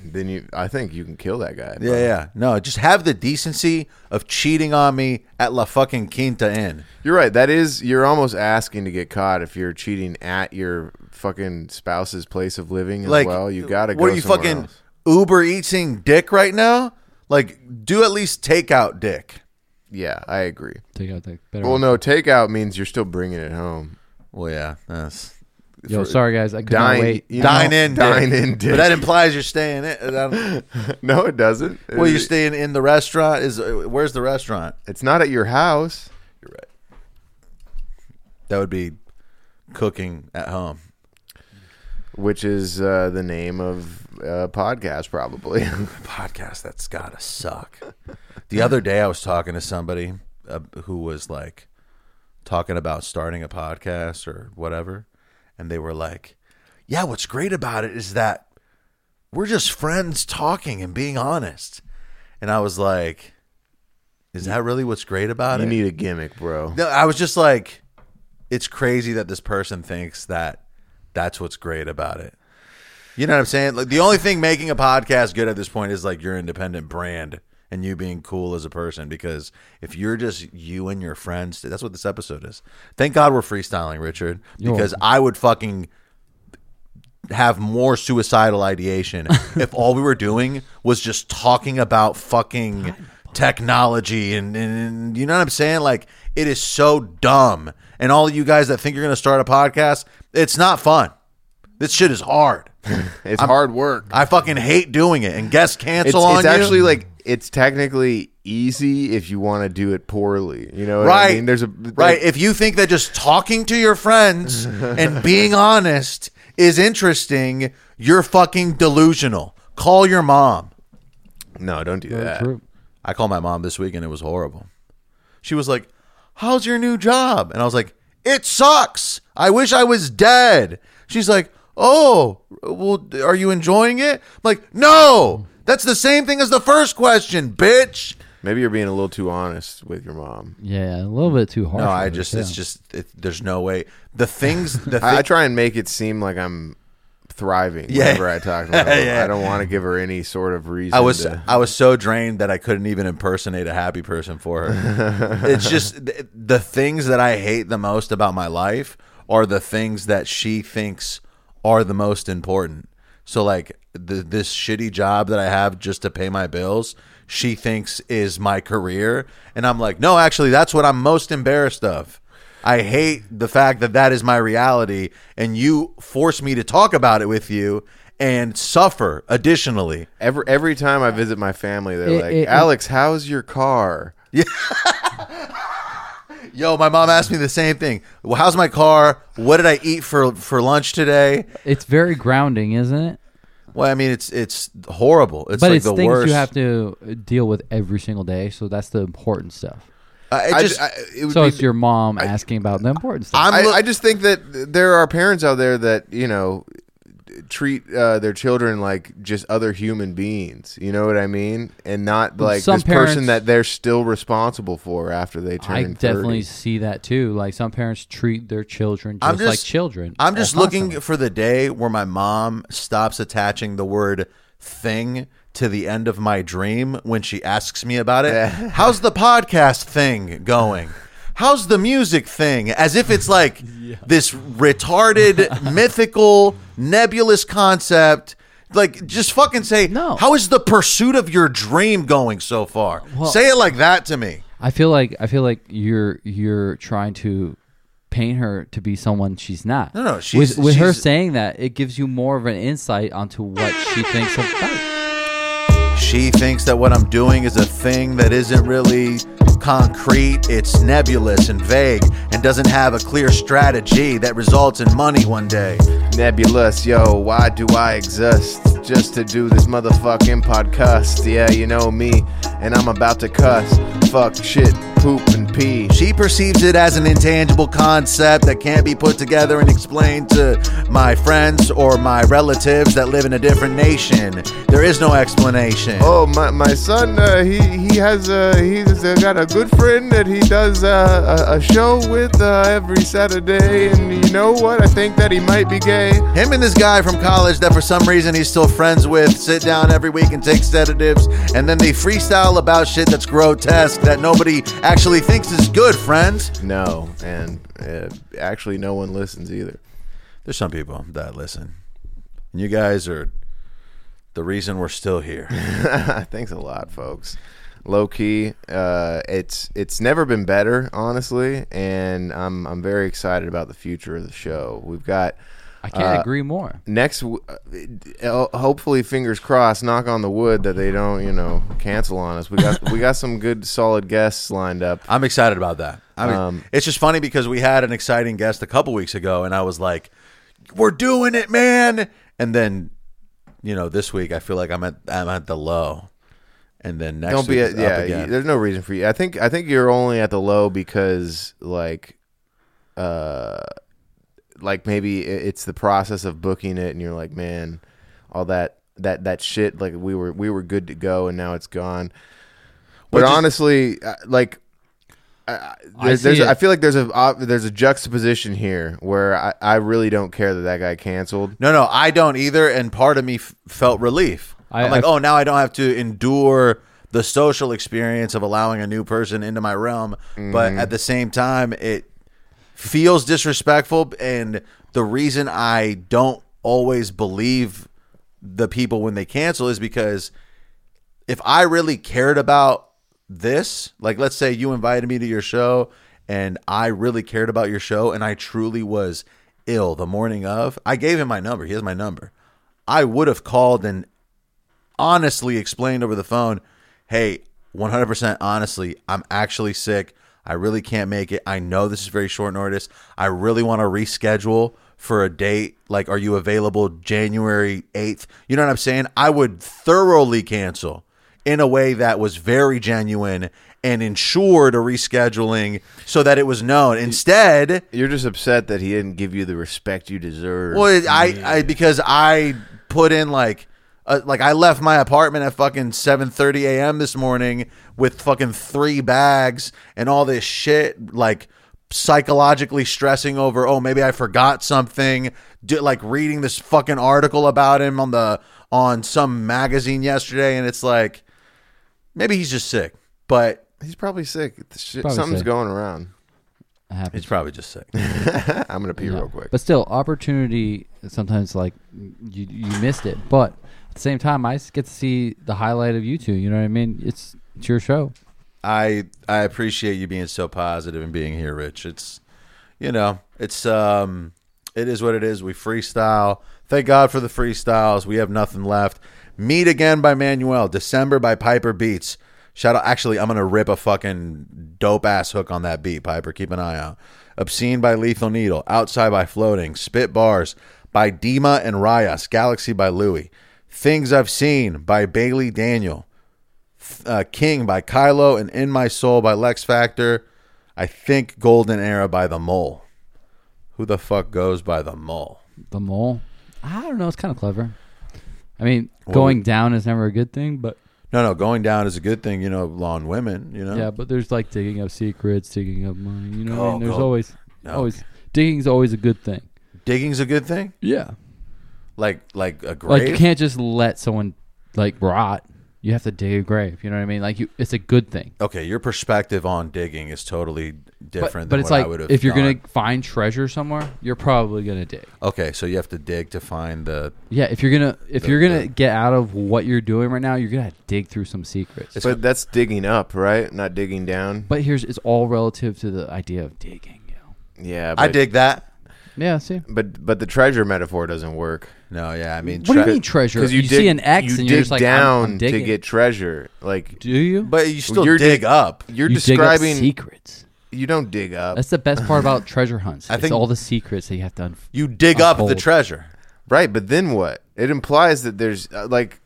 Then you, I think you can kill that guy. Yeah, yeah. No, just have the decency of cheating on me at La fucking Quinta Inn. You're right. That is, you're almost asking to get caught if you're cheating at your fucking spouse's place of living as like well. You gotta. What go are you fucking else. Uber eating dick right now? Like, do at least take out dick. Yeah, I agree. Take out that better. Well, no, takeout means you're still bringing it home. Well, yeah, that's Yo, sorry guys, I could not Dine, wait. you dine know, in, dine dick. in. But that implies you're staying in. no, it doesn't. well, you're staying in the restaurant. Is where's the restaurant? It's not at your house. You're right. That would be cooking at home. which is uh, the name of a podcast, probably. podcast that's gotta suck. The other day, I was talking to somebody uh, who was like talking about starting a podcast or whatever, and they were like, "Yeah, what's great about it is that we're just friends talking and being honest." And I was like, "Is that really what's great about it? you it?" need a gimmick, bro. no, I was just like, "It's crazy that this person thinks that that's what's great about it." You know what I'm saying? Like the only thing making a podcast good at this point is like your independent brand and you being cool as a person. Because if you're just you and your friends, that's what this episode is. Thank God we're freestyling, Richard, because. I would fucking have more suicidal ideation if all we were doing was just talking about fucking technology and, and, and you know what I'm saying? Like it is so dumb. And all of you guys that think you're going to start a podcast, it's not fun. This shit is hard. It's hard work. I fucking hate doing it. And guests It's, cancel on it's you. actually like it's technically easy if you want to do it poorly. You know what right. I mean? There's a right. like, if you think that just talking to your friends and being honest is interesting, you're fucking delusional. Call your mom. no, don't do Very that. true. I called my mom this week and it was horrible. She was like, How's your new job? And I was like, It sucks. I wish I was dead. She's like, Oh, well, are you enjoying it? I'm like, No, that's the same thing as the first question, bitch. Maybe you're being a little too honest with your mom. Yeah, a little bit too hard. No, I with it, just, yeah. it's just, it, there's no way. The things, the I, I try and make it seem like I'm thriving Yeah. whenever I talk to my mom. Yeah. I don't want to give her any sort of reason. I was to- I was so drained that I couldn't even impersonate a happy person for her. it's just th- the things that I hate the most about my life are the things that she thinks are the most important. So like the, this shitty job that I have just to pay my bills, she thinks is my career, and I'm like, no, actually, that's what I'm most embarrassed of. I hate the fact that that is my reality, and you force me to talk about it with you and suffer additionally. Every every time I visit my family, they're It- like, it- "Alex, how's your car?" Yo, my mom asked me the same thing. Well, how's my car? What did I eat for for lunch today? It's very grounding, isn't it? Well, I mean, it's it's horrible. It's but like it's the things worst. you have to deal with every single day. So that's the important stuff. Uh, it I just, I- it would So be- it's your mom asking about the important stuff. I'm I just think that there are parents out there that you know treat uh, their children like just other human beings. You know what I mean? And not like Some this parents- person that they're still responsible for after they turn. I 30. definitely see that too. Like some parents treat their children just, I'm just like children. I'm just looking constantly. for the day where my mom stops attaching the word thing to the end of my dream when she asks me about it. How's the podcast thing going? How's the music thing? As if it's like this retarded, mythical, nebulous concept. Like, just fucking say, No. How is the pursuit of your dream going so far? say it like that to me. I feel like I feel like you're you're trying to paint her to be someone she's not. No, no, she's- with, with her saying that, it gives you more of an insight onto what she thinks of life. She thinks that what I'm doing is a thing that isn't really concrete. It's nebulous and vague and doesn't have a clear strategy that results in money one day. nebulous. Yo, why do I exist? Just to do this motherfucking podcast. Yeah, you know me, and I'm about to cuss. Fuck, shit, poop, and pee. She perceives it as an intangible concept that can't be put together and explained to my friends or my relatives that live in a different nation. There is no explanation. Oh, my, my son, uh, he he has uh, he's uh, got a good friend that he does uh, a, a show with uh, every Saturday, and you know what? I think that he might be gay. Him and this guy from college that for some reason he's still friends with sit down every week and take sedatives, and then they freestyle about shit that's grotesque that nobody actually thinks is good, friends. No, and uh, actually, no one listens either. There's some people that listen. And you guys are the reason we're still here. Thanks a lot, folks. Low key, uh, it's it's never been better, honestly, and I'm I'm very excited about the future of the show. We've got I can't Uh, agree more. next, uh, hopefully, fingers crossed, knock on the wood that they don't, you know, cancel on us. We got we got some good, solid guests lined up. I'm excited about that. I mean, Um, it's just funny because we had an exciting guest a couple weeks ago, and I was like, "We're doing it, man!" And then, you know, this week I feel like I'm at I'm at the low, and then next don't be week at, yeah. up you- there's no reason for you. I think I think you're only at the low because like, uh, like maybe it's the process of booking it, and you're like, man, all that that that shit. Like we were we were good to go, and now it's gone. But Well, just- honestly, uh, like. I, I- I there's, there's see a, I it. feel like there's a uh, there's a juxtaposition here where I, I really don't care that that guy canceled. No, no, I don't either. And part of me f- felt relief. I- I, am like, I- oh, now I don't have to endure the social experience of allowing a new person into my realm. But at the same time, it feels disrespectful. And the reason I don't always believe the people when they cancel is because if I really cared about this, like let's say you invited me to your show and I really cared about your show and I truly was ill the morning of, I gave him my number. He has my number. I would have called and honestly explained over the phone, hey, 100% honestly, I'm actually sick. I really can't make it. I know this is very short notice. I really want to reschedule for a date. Like, are you available January 8th? You know what I'm saying? I would thoroughly cancel in a way that was very genuine and ensured a rescheduling so that it was known. Instead, You're just upset that he didn't give you the respect you deserve. well, I, I because I put in like, uh, like I left my apartment at fucking seven thirty a.m. this morning with fucking three bags and all this shit, like psychologically stressing over. Oh, maybe I forgot something. Do, like reading this fucking article about him on the on some magazine yesterday, and it's like maybe he's just sick, but He's probably sick. The shit- Probably something's sick. going around. It happens. He's probably just sick. I'm gonna pee Yeah. real quick. But still, opportunity sometimes like you you missed it. But at the same time, I get to see the highlight of you two. You know what I mean? It's it's your show. I I appreciate you being so positive and being here, Rich. It's you know, it's um it is what it is. We freestyle. Thank God for the freestyles. We have nothing left. Meet Again by Manuel. December by Piper Beats. Shout out actually I'm gonna rip a fucking dope ass hook on that beat, Piper. Keep an eye out. Obscene by Lethal Needle. Outside by Floating. Spit Bars by Dima and Rayas. Galaxy by Louie. Things I've Seen by Bailey Daniel uh, King by Kylo and In My Soul by Lex Factor. I think Golden Era by The Mole. Who the fuck goes by The Mole? The mole. I don't know. It's kind of clever. I mean, going down is never a good thing, but No, no, going down is a good thing, you know, on women, you know? yeah. But there's like digging up secrets, digging up money. You know, what I mean? there's go. always No. always digging's always a good thing. Digging's a good thing? Yeah. Like like a grave? Like you can't just let someone like rot. You have to dig a grave. You know what I mean? Like you, it's a good thing. okay, your perspective on digging is totally different but than it's what like I if you're gonna gonna find treasure somewhere, you're probably gonna dig. Okay, so you have to dig to find the Yeah, if you're gonna if The- you're gonna the- get out of what you're doing right now, you're gonna dig through some secrets. It's- but that's digging up, right? Not digging down. but here's it's all relative to the idea of digging. You know? Yeah, I dig that. Yeah. See. But but the treasure metaphor doesn't work. No, yeah, I mean What do you mean treasure? Because you, dig, see an X you and dig you're just like I'm- down I'm, digging. to get treasure. Like Do you? But you still You're dig dig- up. you're you dig up describing. secrets. you don't dig up, That's the best part about treasure hunts. I it's think- all the secrets that you have to. Unf- You dig up the Unfold. treasure. right? But then what? It implies that there's uh, like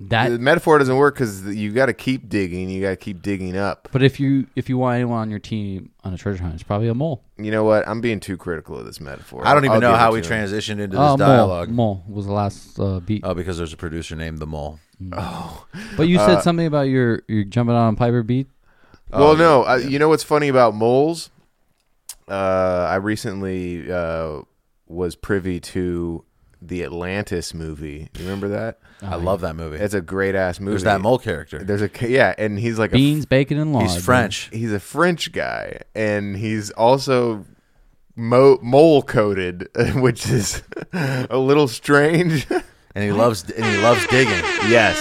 that. the metaphor doesn't work because you got to keep digging. You got to keep digging up. but if you if you want anyone on your team on a treasure hunt, it's probably a mole. You know what? I'm being too critical of this metaphor. I don't even I'll know how we transitioned into this Oh, dialogue. mole. Mole was the last uh, beat. Oh, because there's a producer named the Mole. Oh. But you said uh, something about your your jumping on Piper beat. Well, Oh, no. yeah, I. You know what's funny about moles? Uh, I recently uh, was privy to the Atlantis movie. You remember that? I love that movie. It's a great ass movie. There's that mole character. There's a yeah, and he's like a Beans, bacon, and lard. He's French. he's a French guy, and he's also mo- mole coated, which is a little strange. and he loves and he loves digging. yes.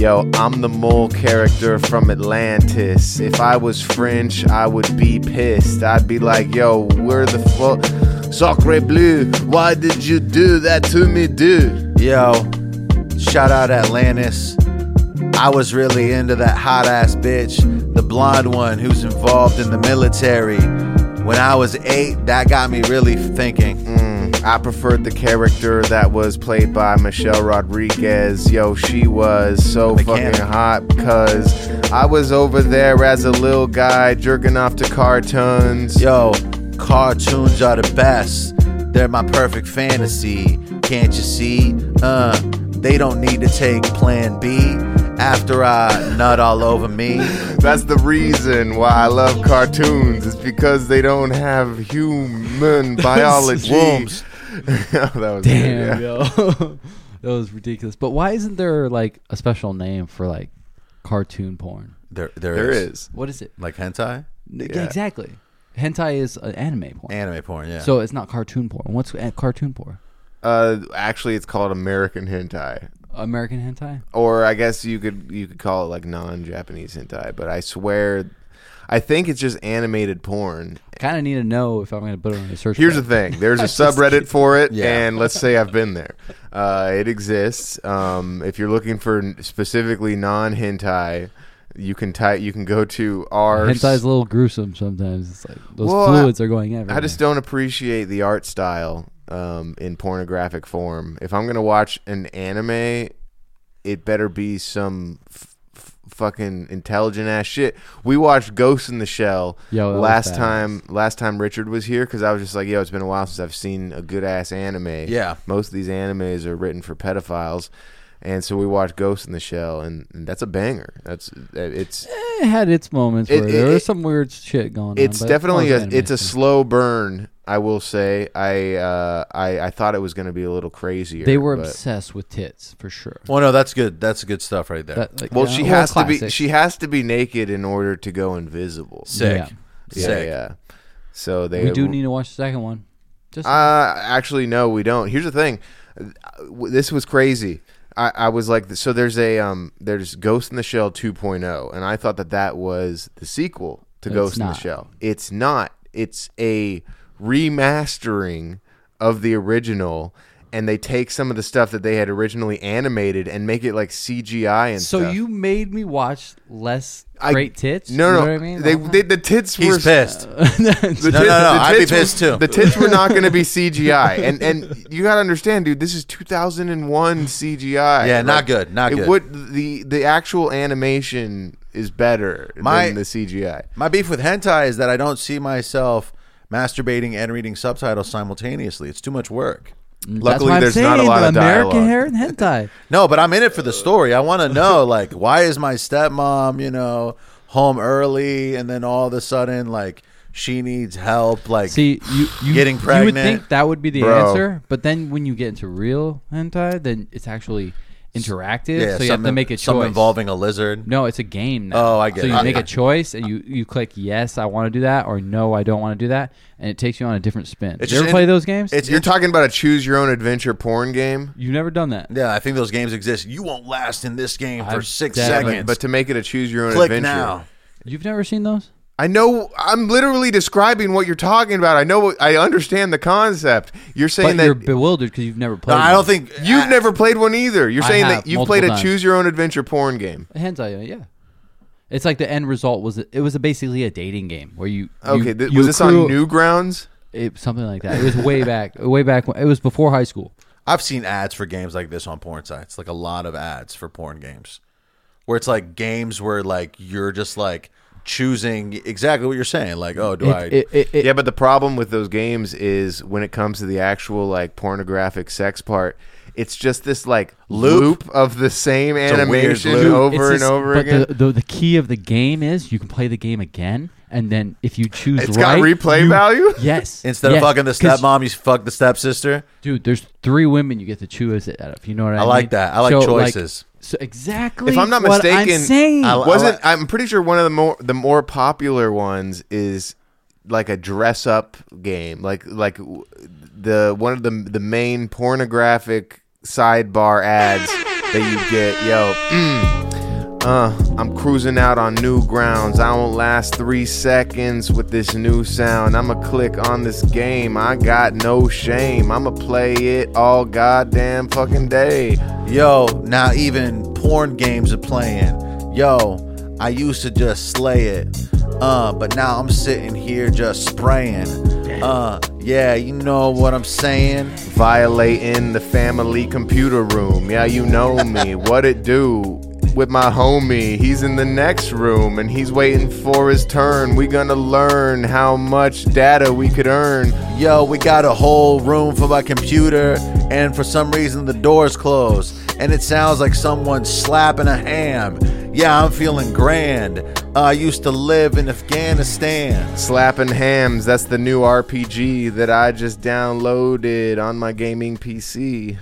Yo, I'm the mole character from Atlantis. If I was French, I would be pissed. I'd be like, yo, where the fuck? Sacre bleu, why did you do that to me, dude? Yo, shout out Atlantis. I was really into that hot ass bitch, the blonde one who's involved in the military. When I was eight, that got me really thinking. Mm. I preferred the character that was played by Michelle Rodriguez. Yo, she was so fucking hot because I was over there as a little guy jerking off to cartoons. Yo, cartoons are the best. They're my perfect fantasy. Can't you see? Uh, they don't need to take plan B after I nut all over me. That's the reason why I love cartoons. It's because they don't have human biology. Wombs. that was Damn, good, yeah. yo, that was ridiculous. But why isn't there like a special name for like cartoon porn? There, there, There is. What is it? like hentai, Yeah, Yeah. exactly. Hentai is an anime porn. anime porn. Yeah. So it's not cartoon porn. What's a- cartoon porn? Uh, actually, it's called American hentai. American hentai. or I guess you could you could call it like non-Japanese hentai, but I swear, I think it's just animated porn. Kind of need to know if I'm going to put it on a search. Here's the bar. thing: there's a subreddit for it, Yeah. and let's say I've been there. Uh, it exists. Um, if you're looking for n- specifically non-hentai, you can type. You can go to our. Hentai's a little gruesome sometimes. It's like those Well, I- fluids are going everywhere. I just don't appreciate the art style um, in pornographic form. If I'm gonna watch an anime, it better be some f- f- fucking intelligent ass shit. We watched Ghost in the Shell Yo, last time. Last time Richard was here because I was just like, yo, it's been a while since I've seen a good ass anime. Yeah. most of these animes are written for pedophiles. And so we watched Ghost in the Shell, and, and that's a banger. That's it's It had its moments It- where there it- was some weird shit going on. it's but definitely most a, it's a slow burn. I will say I uh, I I thought it was going to be a little crazier. They were but- obsessed with tits for sure. well, no, that's good. That's good stuff right there. That, like, Well, yeah, she has to be she has to be naked in order to go invisible. Sick. Yeah. Yeah, Sick. yeah. So they we do need to watch the second one. Just Uh, actually, no, we don't. Here's the thing. Uh, This was crazy. I, I was like, so there's a um, there's Ghost in the Shell 2.0, and I thought that that was the sequel to It's Ghost in the. Shell. It's not. It's a remastering of the original, and they take some of the stuff that they had originally animated and make it like CGI and stuff. so stuff. you made me watch less I- great tits. No, You no, know what I mean? they, The whole they the tits He's were pissed. The No, tits- no, no, the I'd be tits were- pissed too. The tits were not going to be CGI, and and you got to understand, dude. This is 2001 CGI. Yeah, not good, not it good. Would the the actual animation is better My- than the CGI? My beef with hentai is that I don't see myself masturbating and reading subtitles simultaneously. It's too much work. Luckily, there's saying not a lot of American dialogue. hair and hentai. No, but I'm in it for the story. I want to know, like, why is my stepmom, you know, home early, and then all of a sudden, like, she needs help, like, See, you, you Getting pregnant. You would think that would be the Bro. answer, but then when you get into real hentai, then it's actually interactive. yeah, so you have to make a choice. involving a lizard. No, it's a game. Now. Oh, I get So it. you make a choice, and you you click yes, I want to do that, or no, I don't want to do that, and it takes you on a different spin. It's you ever just play in- those games? It's You're talking about a choose your own adventure porn game. You've never done that. yeah, I think those games exist. You won't last in this game for I've six seconds. But to make it a choose your own click adventure. now. You've never seen those? I know. I'm literally describing what you're talking about. I know. I understand the concept. You're saying that you're bewildered because you've never No, played. I don't think you've I- never played one either. You're I saying have, that you've multiple played a times. choose your own adventure porn game. hentai. Yeah, it's like the end result was it was basically a dating game where you, you Okay, th- you was this accrue- on Newgrounds? it, something like that. It was way back, way back. When, it was before high school. I've seen ads for games like this on porn sites, like a lot of ads for porn games, where it's like games where like you're just like choosing exactly what you're saying. Like, oh, do It- I? it- it- it- Yeah, but the problem with those games is when it comes to the actual like pornographic sex part, it's just this like loop, Loop. of the same a animation loop. Over it's and over but again. The, the the key of the game is you can play the game again, and then if you choose It's got replay you- value? Yes. Instead yes, of fucking the 'cause, stepmom, you fuck the stepsister. dude. There's three women you get to choose it out of. You know what I, I like that. I like So, choices. so exactly. if I'm not what mistaken, I'm saying. I- wasn't I'm pretty sure one of the more the more popular ones is like a dress up game, like like w- the one of the the main pornographic sidebar ads that you get. Yo, mm, uh, I'm cruising out on Newgrounds. I won't last three seconds with this new sound. I'ma click on this game. I got no shame. I'ma play it all goddamn fucking day. Yo, now even porn games are playing. Yo, I used to just slay it. Uh, but now I'm sitting here just spraying. Uh, yeah, you know what I'm saying? violating the family computer room. Yeah, you know me. what it do? With my homie, he's in the next room and he's waiting for his turn. We gonna learn how much data we could earn. Yo, we got a whole room for my computer, and for some reason the door's closed, and it sounds like someone's slapping a ham. Yeah, I'm feeling grand. Uh, I used to live in Afghanistan. Slapping hams, that's the new RPG that I just downloaded on my gaming PC.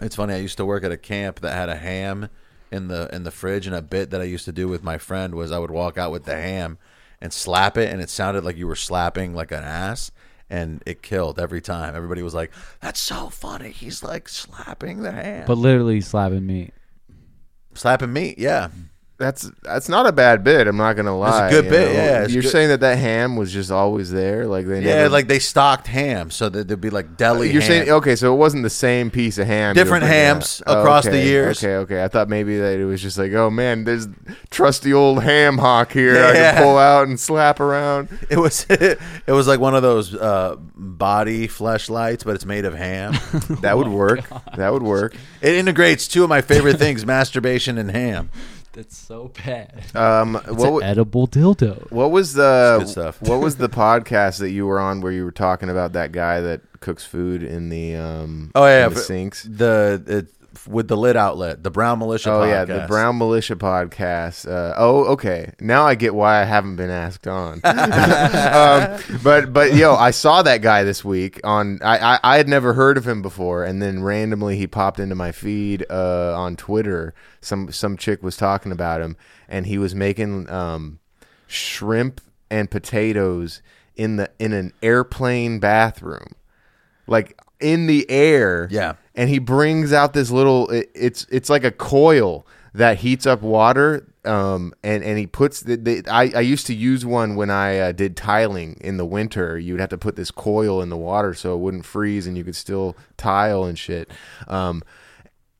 It's funny. I used to work at a camp that had a ham in the in the fridge, and a bit that I used to do with my friend was I would walk out with the ham and slap it, and it sounded like you were slapping like an ass, and it killed every time. Everybody was like, "That's so funny." He's like slapping the ham, but literally slapping me. slapping meat. Yeah, That's that's not a bad bit. I'm not gonna lie. It's a good you bit, know? yeah, you're good. saying that that ham was just always there, like they yeah. never, Like they stocked ham, so that there'd be like deli. You're ham. saying okay, so it wasn't the same piece of ham. Different hams out. across the okay, years. Okay, okay. I thought maybe that it was just like, oh man, there's trusty old ham hock here. I can pull out and slap around. It was it was like one of those uh, body fleshlights, but it's made of ham. That would work. That would work. it integrates two of my favorite things: masturbation and ham. That's so bad. Um, It's what an wa- edible dildo. what was the good stuff. what was the podcast that you were on where you were talking about that guy that cooks food in the um Oh yeah, in the sinks? The it, with the lid outlet, the Brown Militia. Oh yeah, podcast. the Brown Militia podcast. Uh, oh, okay. Now I get why I haven't been asked on. um, but but yo, I saw that guy this week on. I, I I had never heard of him before, and then randomly he popped into my feed uh, on Twitter. Some some chick was talking about him, and he was making um, shrimp and potatoes in the in an airplane bathroom, like in the air. Yeah. and he brings out this little. It, it's it's like a coil that heats up water. Um, and, and he puts the, the I, I used to use one when I uh, did tiling in the winter. You'd have to put this coil in the water so it wouldn't freeze and you could still tile and shit. Um,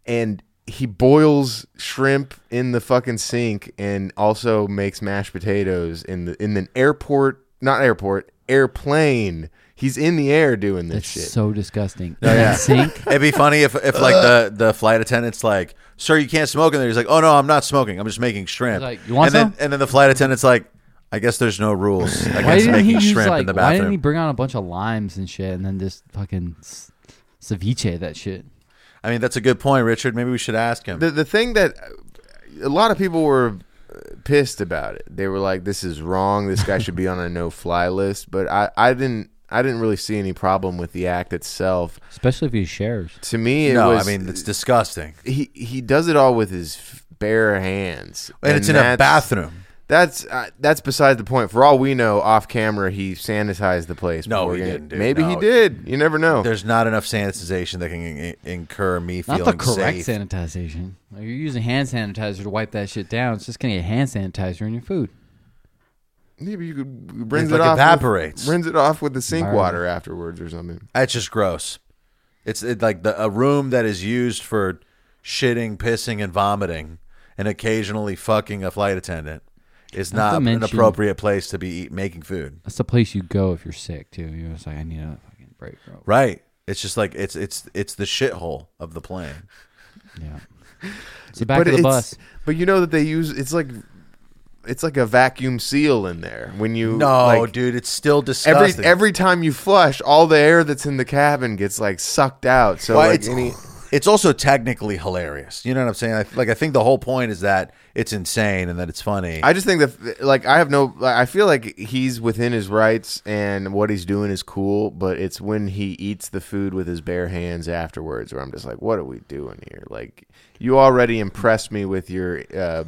and he boils shrimp in the fucking sink and also makes mashed potatoes in the in an airport, not airport, airplane. He's in the air doing this It's shit. so disgusting. Oh, yeah. Sink. It'd be funny if, if like the, the flight attendant's like, "Sir, you can't smoke in there." He's like, "Oh no, I'm not smoking. I'm just making shrimp." He's like, "You want and then, some?" And then the flight attendant's like, "I guess there's no rules Why against didn't he making use shrimp like? in the Why didn't he bathroom." bring on a bunch of limes and shit, and then just fucking s- ceviche that shit? I mean, that's a good point, Richard. Maybe we should ask him. the the thing that a lot of people were uh, pissed about it. They were like, "This is wrong. This guy should be on a no fly list." But I I didn't I didn't really see any problem with the act itself. Especially if he shares. To me, it no, was. I mean it's disgusting, he he does it all with his bare hands, and, it's in a that's- bathroom. That's uh, that's beside the point. For all we know, off camera he sanitized the place. No, before he getting- didn't, dude. Maybe he No. did. You never know. There's not enough sanitization that can in- incur me Not feeling the correct safe. sanitization. Like you're using hand sanitizer to wipe that shit down. It's just gonna get hand sanitizer in your food. Maybe you could rinse It, it like, off. evaporates. With, rinse it off with the sink Environment. water afterwards or something. That's just gross. It's it, like the a room that is used for shitting, pissing, and vomiting, and occasionally fucking a flight attendant is Not not to an appropriate place to be eat, making food. That's the place you go if you're sick too. You're just like, I need a fucking break, bro. Right. It's just like it's it's it's the shithole of the plane. Yeah. It's the back of the bus. But you know that they use it's like it's like a vacuum seal in there when you No, like, dude, it's still disgusting. every every time you flush, all the air that's in the cabin gets like sucked out. So Well, like it's, any it's also technically hilarious. You know what I'm saying? I, like I think the whole point is that it's insane and that it's funny. I just think that like I have no I feel like he's within his rights and what he's doing is cool, but it's when he eats the food with his bare hands afterwards where I'm just like, what are we doing here? Like you already impressed me with your uh,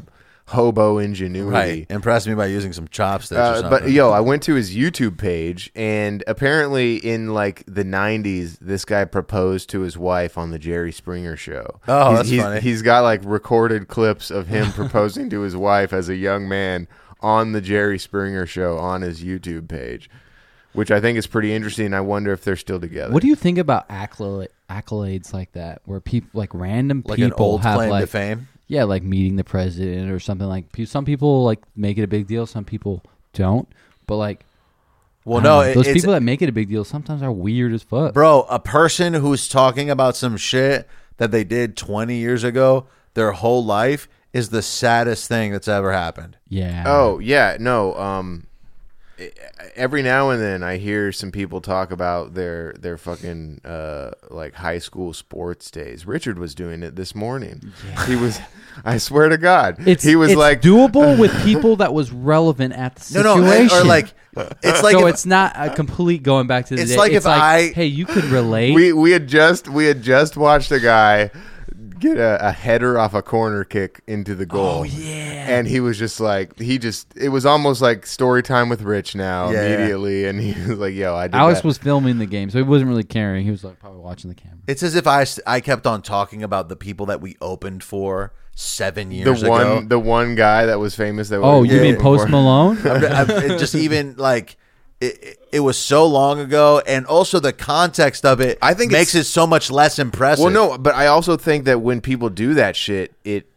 hobo ingenuity. right. Impressed me by using some chopsticks or Uh, something. but yo, I went to his YouTube page, and apparently in like the '90s, this guy proposed to his wife on the Jerry Springer show. Oh, He's- that's he's, funny. He's got like recorded clips of him proposing to his wife as a young man on the Jerry Springer show on his YouTube page, which I think is pretty interesting. I wonder if they're still together. What do you think about accolade, accolades like that, where people like random like people an old have claim like to fame. Yeah, like meeting the president or something like. Some people like make it a big deal. Some people don't. But like, Well, no, know, it- those it's, people that make it a big deal sometimes are weird as fuck. bro, a person who's talking about some shit that they did 20 years ago, their whole life is the saddest thing that's ever happened. Yeah. Oh yeah, no. Um, every now and then I hear some people talk about their their fucking uh like high school sports days. Richard was doing it this morning. He was. I swear to God, It's he was it's like doable with people that was relevant at the situation. no, and- or like it's like so if- it's not a complete going back to the It's day. like if I- hey, you could relate. we we had just we had just watched a guy get a, a header off a corner kick into the goal. Oh, yeah. And he was just like he just it was almost like story time with Rich now Yeah. immediately and he was like, "Yo, I did Alex that. was filming the game, so he wasn't really caring. He was like probably watching the camera. It's as if I, I kept on talking about the people that we opened for seven years the one ago. the one guy that was famous that Oh, you mean Post Malone? I'm- I'm- just even like it, it- was so long ago, and also the context of it. I think makes it so much less impressive. Well, no, but I also think that when people do that shit, it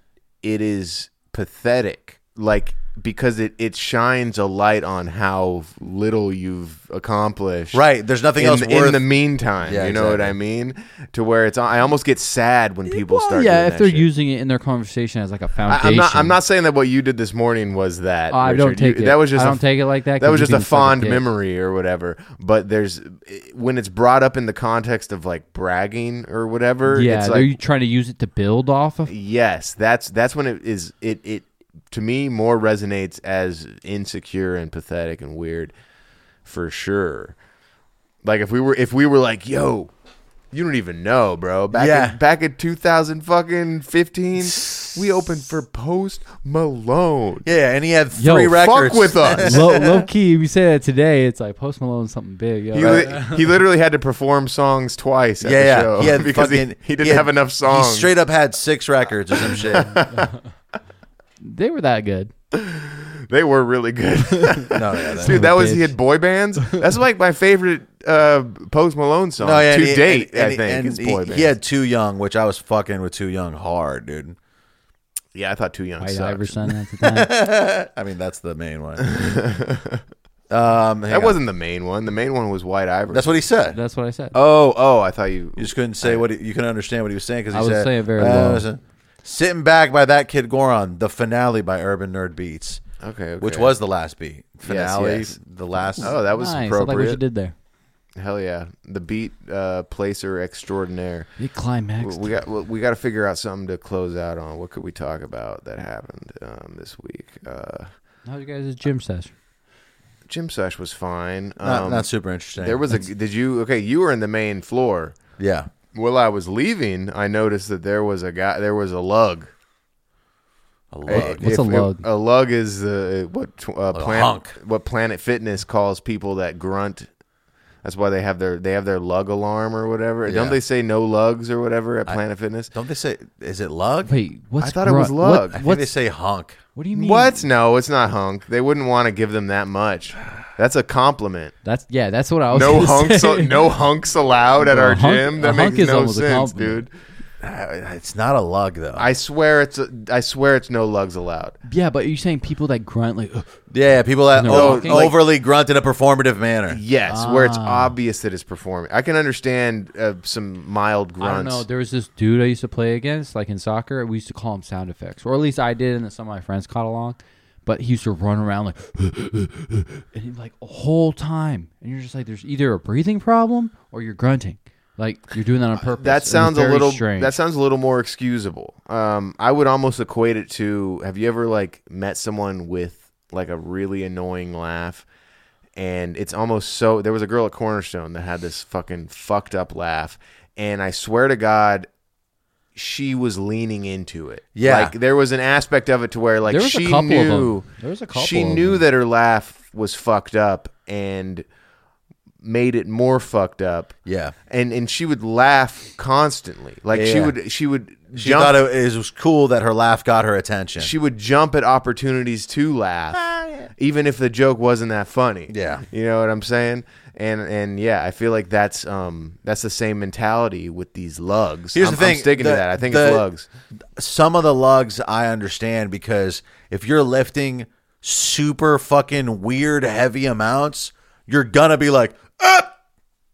it is pathetic. Like because it it shines a light on how little you've accomplished. right? There's nothing In, else worth. in the meantime, Yeah, you know what. I mean? To where it's, I almost get sad when people Well, start. yeah, if they're shit. using it in their conversation as like a foundation. I'm not. I'm not saying that what you did this morning was that. Oh, I don't Richard. You- take it. That was just. I a- don't take it like that. That was just a think it's like fond memory or whatever. But there's when it's brought up in the context of like bragging or whatever. Yeah, it's they're like trying to use it to build off of. yes, that's that's when it is. It it to me more resonates as insecure and pathetic and weird, for sure. Like if we were if we were like, yo. You don't even know, bro. Back Yeah. in, back in 2000 fucking 15, We opened for Post Malone. Yeah, and he had three Yo, three fuck records. with us. low, low key, if you say that today, it's like Post Malone something big. Yo. He, li- he literally had to perform songs twice at yeah, the yeah. show He had because fucking, he, he didn't had- have enough songs. He straight up had six records or some shit. They were that good. they were really good. no, yeah, that- Dude, that was he had boy bands. That's like my favorite uh, Post Malone song no, yeah, to and he- date. and- I think and it's he, boy he bands. had Too Young, which I was fucking with Too Young hard, dude. yeah, I thought Too Young White sucked. Iverson at the time. I mean, that's the main one. um, That on. wasn't the main one. The main one was White Iverson. That's what he said. That's what I said. Oh, oh, I thought you. You just couldn't say what he, you couldn't understand what he was saying because he I was said saying it very uh, low. Listen, Sitting back by that kid Goron, the finale by Urban Nerd Beats, Okay, okay. which was the last beat finale. yes. The last. Oh, that was nice. I like what you appropriate. did there. Hell yeah, the beat uh, placer extraordinaire. It climaxed. We got we got to figure out something to close out on. What could we talk about that happened um, this week? Uh, How's you guys' gym session? gym sesh was fine. not, Um, not super interesting. There was a. Did you? Okay, you were in the main floor. yeah. While I was leaving, I noticed that there was a guy. There was a lug. A lug. What's If- a if- lug? a lug is uh, what uh, A Planet hunk. what Planet Fitness calls people that grunt. That's why they have their they have their lug alarm or whatever. Yeah. Don't they say no lugs or whatever at Planet Fitness? Don't they say? Is it lug? Wait, what's I thought it was lug. What, I I think they say hunk. What do you mean? What? No, it's not hunk. They wouldn't want to give them that much. That's a compliment. That's yeah. That's what I was. No hunks, say. no hunks allowed at Well, our hunk- gym. That makes no sense, dude. Uh, It's not a lug though. I swear it's. A, I swear it's no lugs allowed. Yeah, but you're you saying people that grunt like? "Ugh." yeah, people that No, o- walking. Like- overly grunt in a performative manner. Yes, where it's Ah. obvious that it's performing. I can understand uh, some mild grunts. I don't know. There was this dude I used to play against, like in soccer. We used to call him sound effects, or at least I did, and then some of my friends caught along. But he used to run around like, and he, like a whole time, and you're just like, there's either a breathing problem or you're grunting, like you're doing that on purpose. that sounds a little. strange. That sounds a little more excusable. Um, I would almost equate it to. Have you ever like met someone with like a really annoying laugh? And it's almost so. There was a girl at Cornerstone that had this fucking fucked up laugh, and I swear to God, she was leaning into it. Yeah. like there was an aspect of it to where like There was a she knew them. There was a couple she knew that her laugh was fucked up and made it more fucked up Yeah. and and she would laugh constantly. Like she Yeah. would she would She jump thought it, it was cool that her laugh got her attention. she would jump at opportunities to laugh, even if the joke wasn't that funny. Yeah. you know what I'm saying. And and yeah, I feel like that's um that's the same mentality with these lugs. Here's I'm, the thing, I'm sticking the- to that. I think the- it's lugs. Some of the lugs I understand because if you're lifting super fucking weird heavy amounts, you're gonna be like up,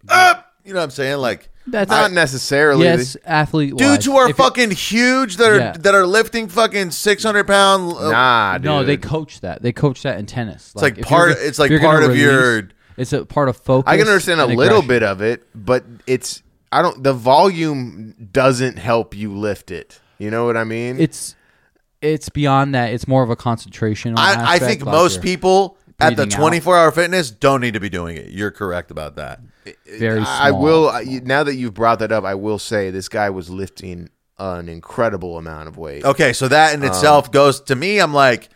up. You know what I'm saying? Like That's Not necessarily. yes, athlete. dudes who are fucking huge that are Yeah. that are lifting fucking 600 pound. uh, Nah, dude. No, they coach that. They coach that in tennis. It's like part- go- it's like if you're gonna part of your- It's a part of focus. I can understand a and little aggression. bit of it, but it's I don't. The volume doesn't help you lift it. You know what I mean? It's it's beyond that. It's more of a concentration. I, I think like most you're people at the out. 24 hour fitness don't need to be doing it. You're correct about that. very. I small. will. I- you- Now that you've brought that up, I will say this guy was lifting an incredible amount of weight. Okay, so that in Um, itself goes to me. I'm like,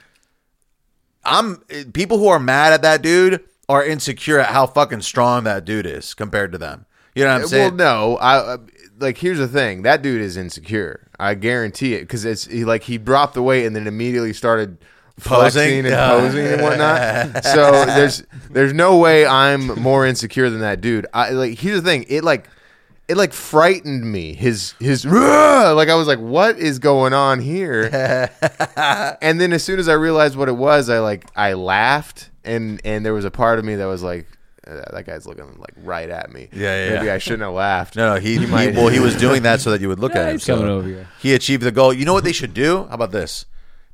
I'm people who are mad at that dude are insecure at how fucking strong that dude is compared to them. You know what I'm saying? well, no. I uh, like. Here's the thing. That dude is insecure. I guarantee it because it's he, like he dropped the weight and then immediately started Posing? and Yeah. posing and whatnot. so there's there's no way I'm more insecure than that dude. I like. Here's the thing. It like. It like frightened me. His his "Rah!" like I was like, what is going on here? and then as soon as I realized what it was, I like I laughed, and and there was a part of me that was like, uh, that guy's looking like right at me. Yeah, yeah, Maybe yeah. I shouldn't have laughed. No, no, he, he might- well, he was doing that so that you would look Yeah, at him. he's so coming over here. He achieved the goal. You know what they should do? How about this?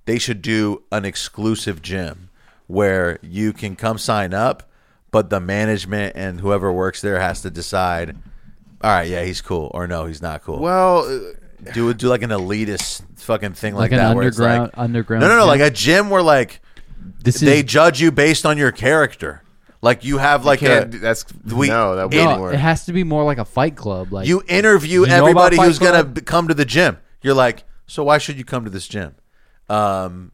They should do an exclusive gym where you can come sign up, but the management and whoever works there has to decide. All right, yeah, he's cool, or no, he's not cool. Well, uh, do do like an elitist fucking thing like, like an that, where it's underground like, underground. no, no, no, gym. like a gym where like this they is judge you based on your character. Like you have like a that's we- no, that it- wouldn't no, work. it has to be more like a fight club. Like you interview You everybody Fight who's gonna come to the gym. You're like, So why should you come to this gym? Um,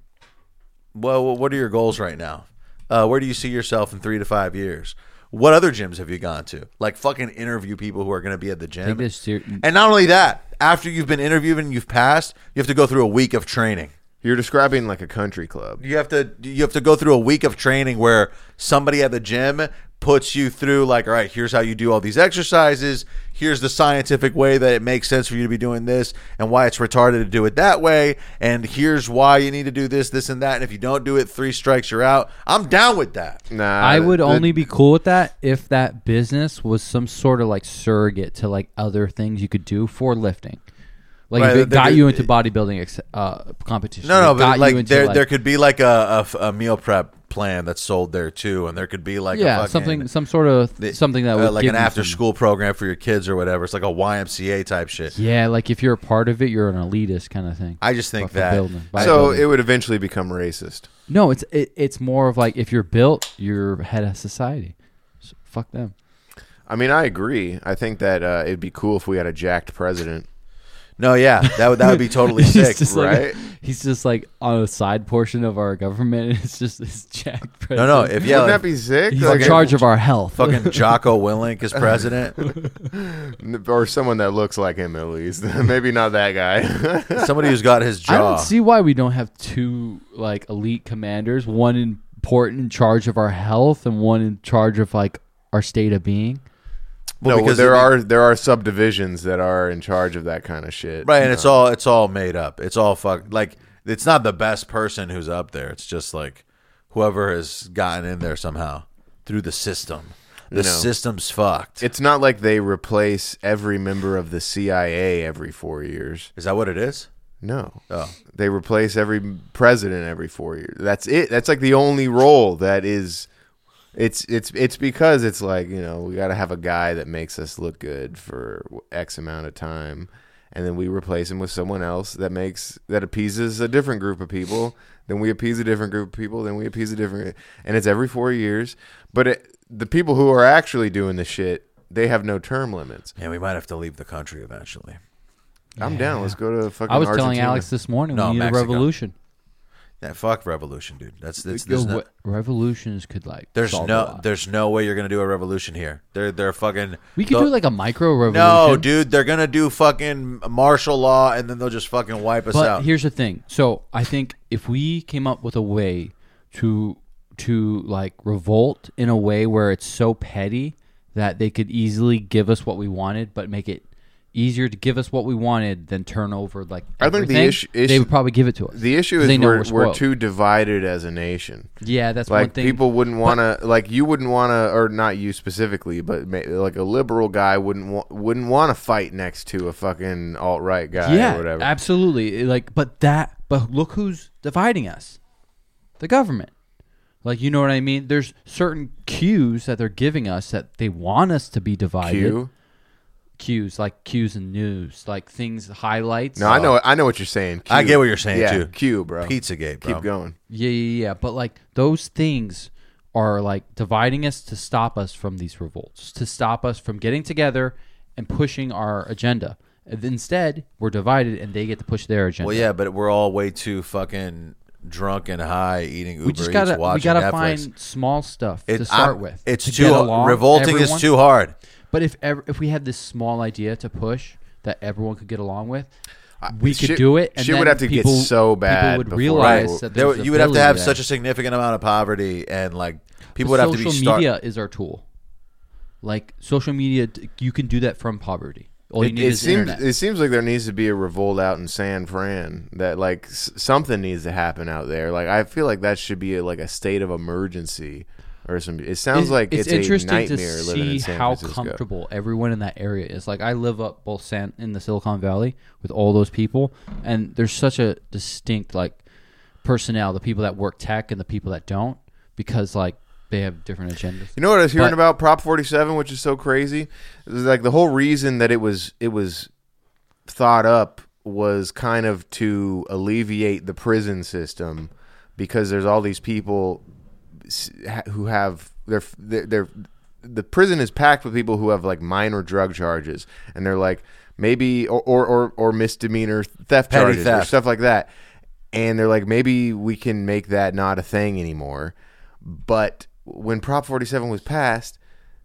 well, what are your goals right now? Uh, where do you see yourself in three to five years? What other gyms have you gone to? Like fucking interview people who are going to be at the gym. Ser- and not only that, after you've been interviewed and you've passed, you have to go through a week of training. You're describing like a country club. You have to you have to go through a week of training where somebody at the gym puts you through like, all right, here's how you do all these exercises. Here's the scientific way that it makes sense for you to be doing this and why it's retarded to do it that way. And here's why you need to do this, this, and that. And if you don't do it, three strikes, you're out. I'm down with that. Nah, I would the- only be cool with that if that business was some sort of like surrogate to like other things you could do for lifting. Like Right, if it they're got do- you into bodybuilding uh, competition. No, no, it but like there, like- there could be like a, a, a meal prep plan that's sold there too, and there could be like a yeah, fucking, something, some sort of the- something that uh, would like give an after some- school program for your kids or whatever. It's like a YMCA type shit. Yeah, like if you're a part of it, you're an elitist kind of thing. I just think Fucking that building, So bodybuilding. it would eventually become racist. no, it's it, it's more of like if you're built, you're head of society. So fuck them. I mean, I agree. I think that uh, it'd be cool if we had a jacked president. No, yeah, that would that would be totally He's sick. just like- right? he's just like on a side portion of our government. And it's just this jack. No, no, if yeah, Wouldn't like, that be sick? he's Like, in charge of our health. fucking Jocko Willink is president, or someone that looks like him at least. Maybe not that guy. somebody who's got his job. I jaw. don't see why we don't have two like elite commanders, one important in charge of our health and one in charge of like our state of being. Well, no, because there it- are there are subdivisions that are in charge of that kind of shit. right, and it's all it's all made up. It's all fuck. Like it's not the best person who's up there. It's just like whoever has gotten in there somehow through the system. The system's fucked. It's not like they replace every member of the CIA every four years. Is that what it is? No. Oh. They replace every president every four years. That's it. That's like the only role that is. It's it's it's because it's like you know we got to have a guy that makes us look good for X amount of time, and then we replace him with someone else that makes that appeases a different group of people. Then we appease a different group of people. Then we appease a different, and it's every four years. But it, the people who are actually doing the shit, they have no term limits. And we might have to leave the country eventually. I'm down. Let's go to fucking. I was telling Argentina. Alex this morning No, we need Mexico. a revolution. Yeah, fuck revolution, dude. That's that's there's no, what- revolutions could like there's no there's no way you're gonna do a revolution here. They're they're fucking. we could do like a micro revolution. No, dude, they're gonna do fucking martial law and then they'll just fucking wipe us But out. here's the thing. So I think if we came up with a way to to like revolt in a way where it's so petty that they could easily give us what we wanted, but make it easier to give us what we wanted than turn over like I think the issue- they would probably give it to us. The issue is we're, we're we're too divided as a nation. yeah, that's one Like thing. people wouldn't want to, like you wouldn't want to, or not you specifically, but like a liberal guy wouldn't wa- wouldn't want to fight next to a fucking alt right guy yeah, or whatever. absolutely. Like, but that, but look who's dividing us: the government. Like, you know what I mean? There's certain cues that they're giving us that they want us to be divided. Q. cues like cues and news like things highlights No, I know, I know what you're saying. Q. I get what you're saying, yeah, too. Q, bro. Pizzagate, bro. Keep going. yeah yeah yeah but like those things are like dividing us to stop us from these revolts to stop us from getting together and pushing our agenda And instead we're divided and they get to push their agenda Well, yeah, but we're all way too fucking drunk and high, eating Uber we just gotta watching we gotta Netflix. find small stuff It- to start I'm- with It's to too get along, revolting. everyone. is too hard. But if ever, if we had this small idea to push that everyone could get along with we could shit- do it and shit would have to get so bad people would before- realize Right. that There, you would have to have there. such a significant amount of poverty, and like people But would have to social be start. media is our tool. Like social media, you can do that from poverty. All you It, need it is seems internet. it seems like there needs to be a revolt out in San Fran that like s- something needs to happen out there. Like I feel like that should be a, like a state of emergency or some. It sounds like it's, interesting a to nightmare living in see how Francisco. comfortable everyone in that area is. Like I live up both San in the Silicon Valley with all those people, and there's such a distinct like personnel. The people that work tech and the people that don't, because like they have different agendas. You know what I was hearing But- about Prop 47, which is so crazy? Was like the whole reason that it was it was thought up was kind of to alleviate the prison system because there's all these people who have they're, they're the prison is packed with people who have like minor drug charges, and they're like maybe or or or, or misdemeanor theft Petty charges or stuff like that, and they're like maybe we can make that not a thing anymore. But when Prop 47 was passed,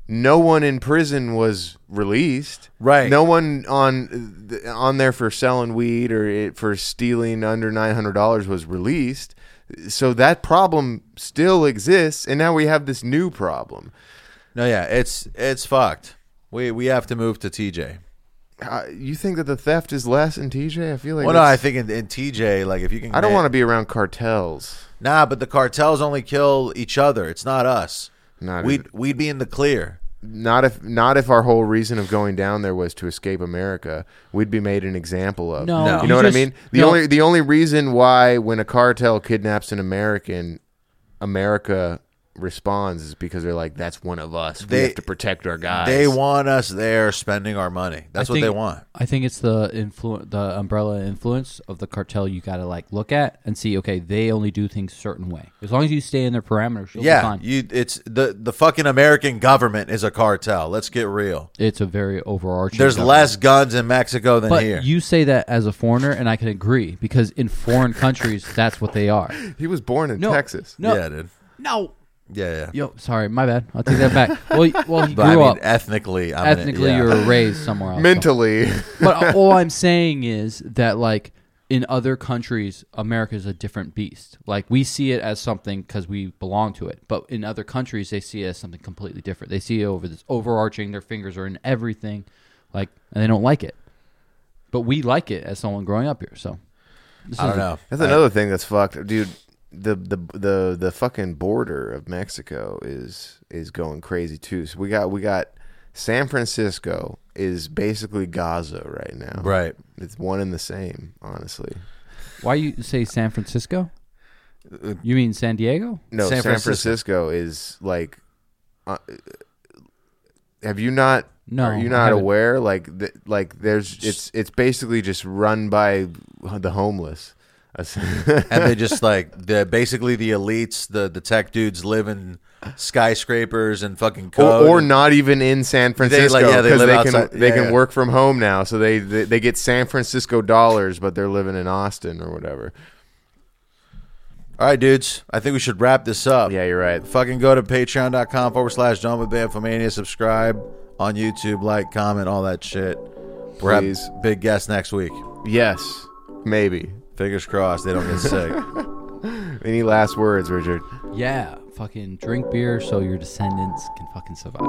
no one in prison was released. Right. No one on on there for selling weed or it, for stealing under nine hundred dollars was released. So that problem still exists, and now we have this new problem. No, yeah, it's it's fucked. We we have to move to TJ. Uh, you think that the theft is less in TJ? I feel like Well, no, I think in, in TJ, like if you can, I don't want to be around cartels. Nah, but the cartels only kill each other. It's not us. Not we'd we'd be in the clear. Not if not if our whole reason of going down there was to escape America, we'd be made an example of. No, No. you know what I mean. The only the only reason why when a cartel kidnaps an American, America responds is because they're like, "That's one of us. we have to protect our guys." They want us there spending our money. That's I what they want. I think it's the influ- the umbrella influence of the cartel you got to like look at and see. Okay, they only do things a certain way. As long as you stay in their parameters, you'll be Yeah, fine. you. It's the the fucking American government is a cartel. Let's get real. it's a very overarching. There's government. less guns in Mexico than But here. you say that as a foreigner, and I can agree because in foreign countries, that's what they are. he was born in No, Texas. No, yeah, dude. no. Yeah, yeah. Yo, sorry, my bad. I'll take that back. Well, he- well, he But I grew mean, up ethnically, I'm in ethnically. yeah. You were raised somewhere else. Mentally, but all I'm saying is that like in other countries, America is a different beast. Like we see it as something because we belong to it, but in other countries, they see it as something completely different. They see it over this overarching. Their fingers are in everything, like, and they don't like it. But we like it as someone growing up here. So this I don't is- know. that's another thing that's fucked, dude. The, the the the fucking border of Mexico is is going crazy too. So we got we got San Francisco is basically Gaza right now. Right. It's one and the same, honestly. Why you say San Francisco? You mean San Diego? No, San San, Francisco. Francisco. is like. Uh, have you not? No, are you not haven't. aware? Like, th- like there's it's it's basically just run by the homeless. and they just like the basically the elites, the the tech dudes live in skyscrapers and fucking or, code. or not even in San Francisco yeah, they 'cause live they outside- can they yeah, can yeah. work from home now, so they, they they get San Francisco dollars, but they're living in Austin or whatever. All right, dudes. I think we should wrap this up. Yeah, you're right. Fucking go to patreon.com forward slash Dome with Bamfomania. Subscribe on YouTube, like, comment, all that shit. We're Please. big guest next week. Yes, maybe. Fingers crossed they don't get sick. Any last words, Richard? Yeah, fucking drink beer so your descendants can fucking survive.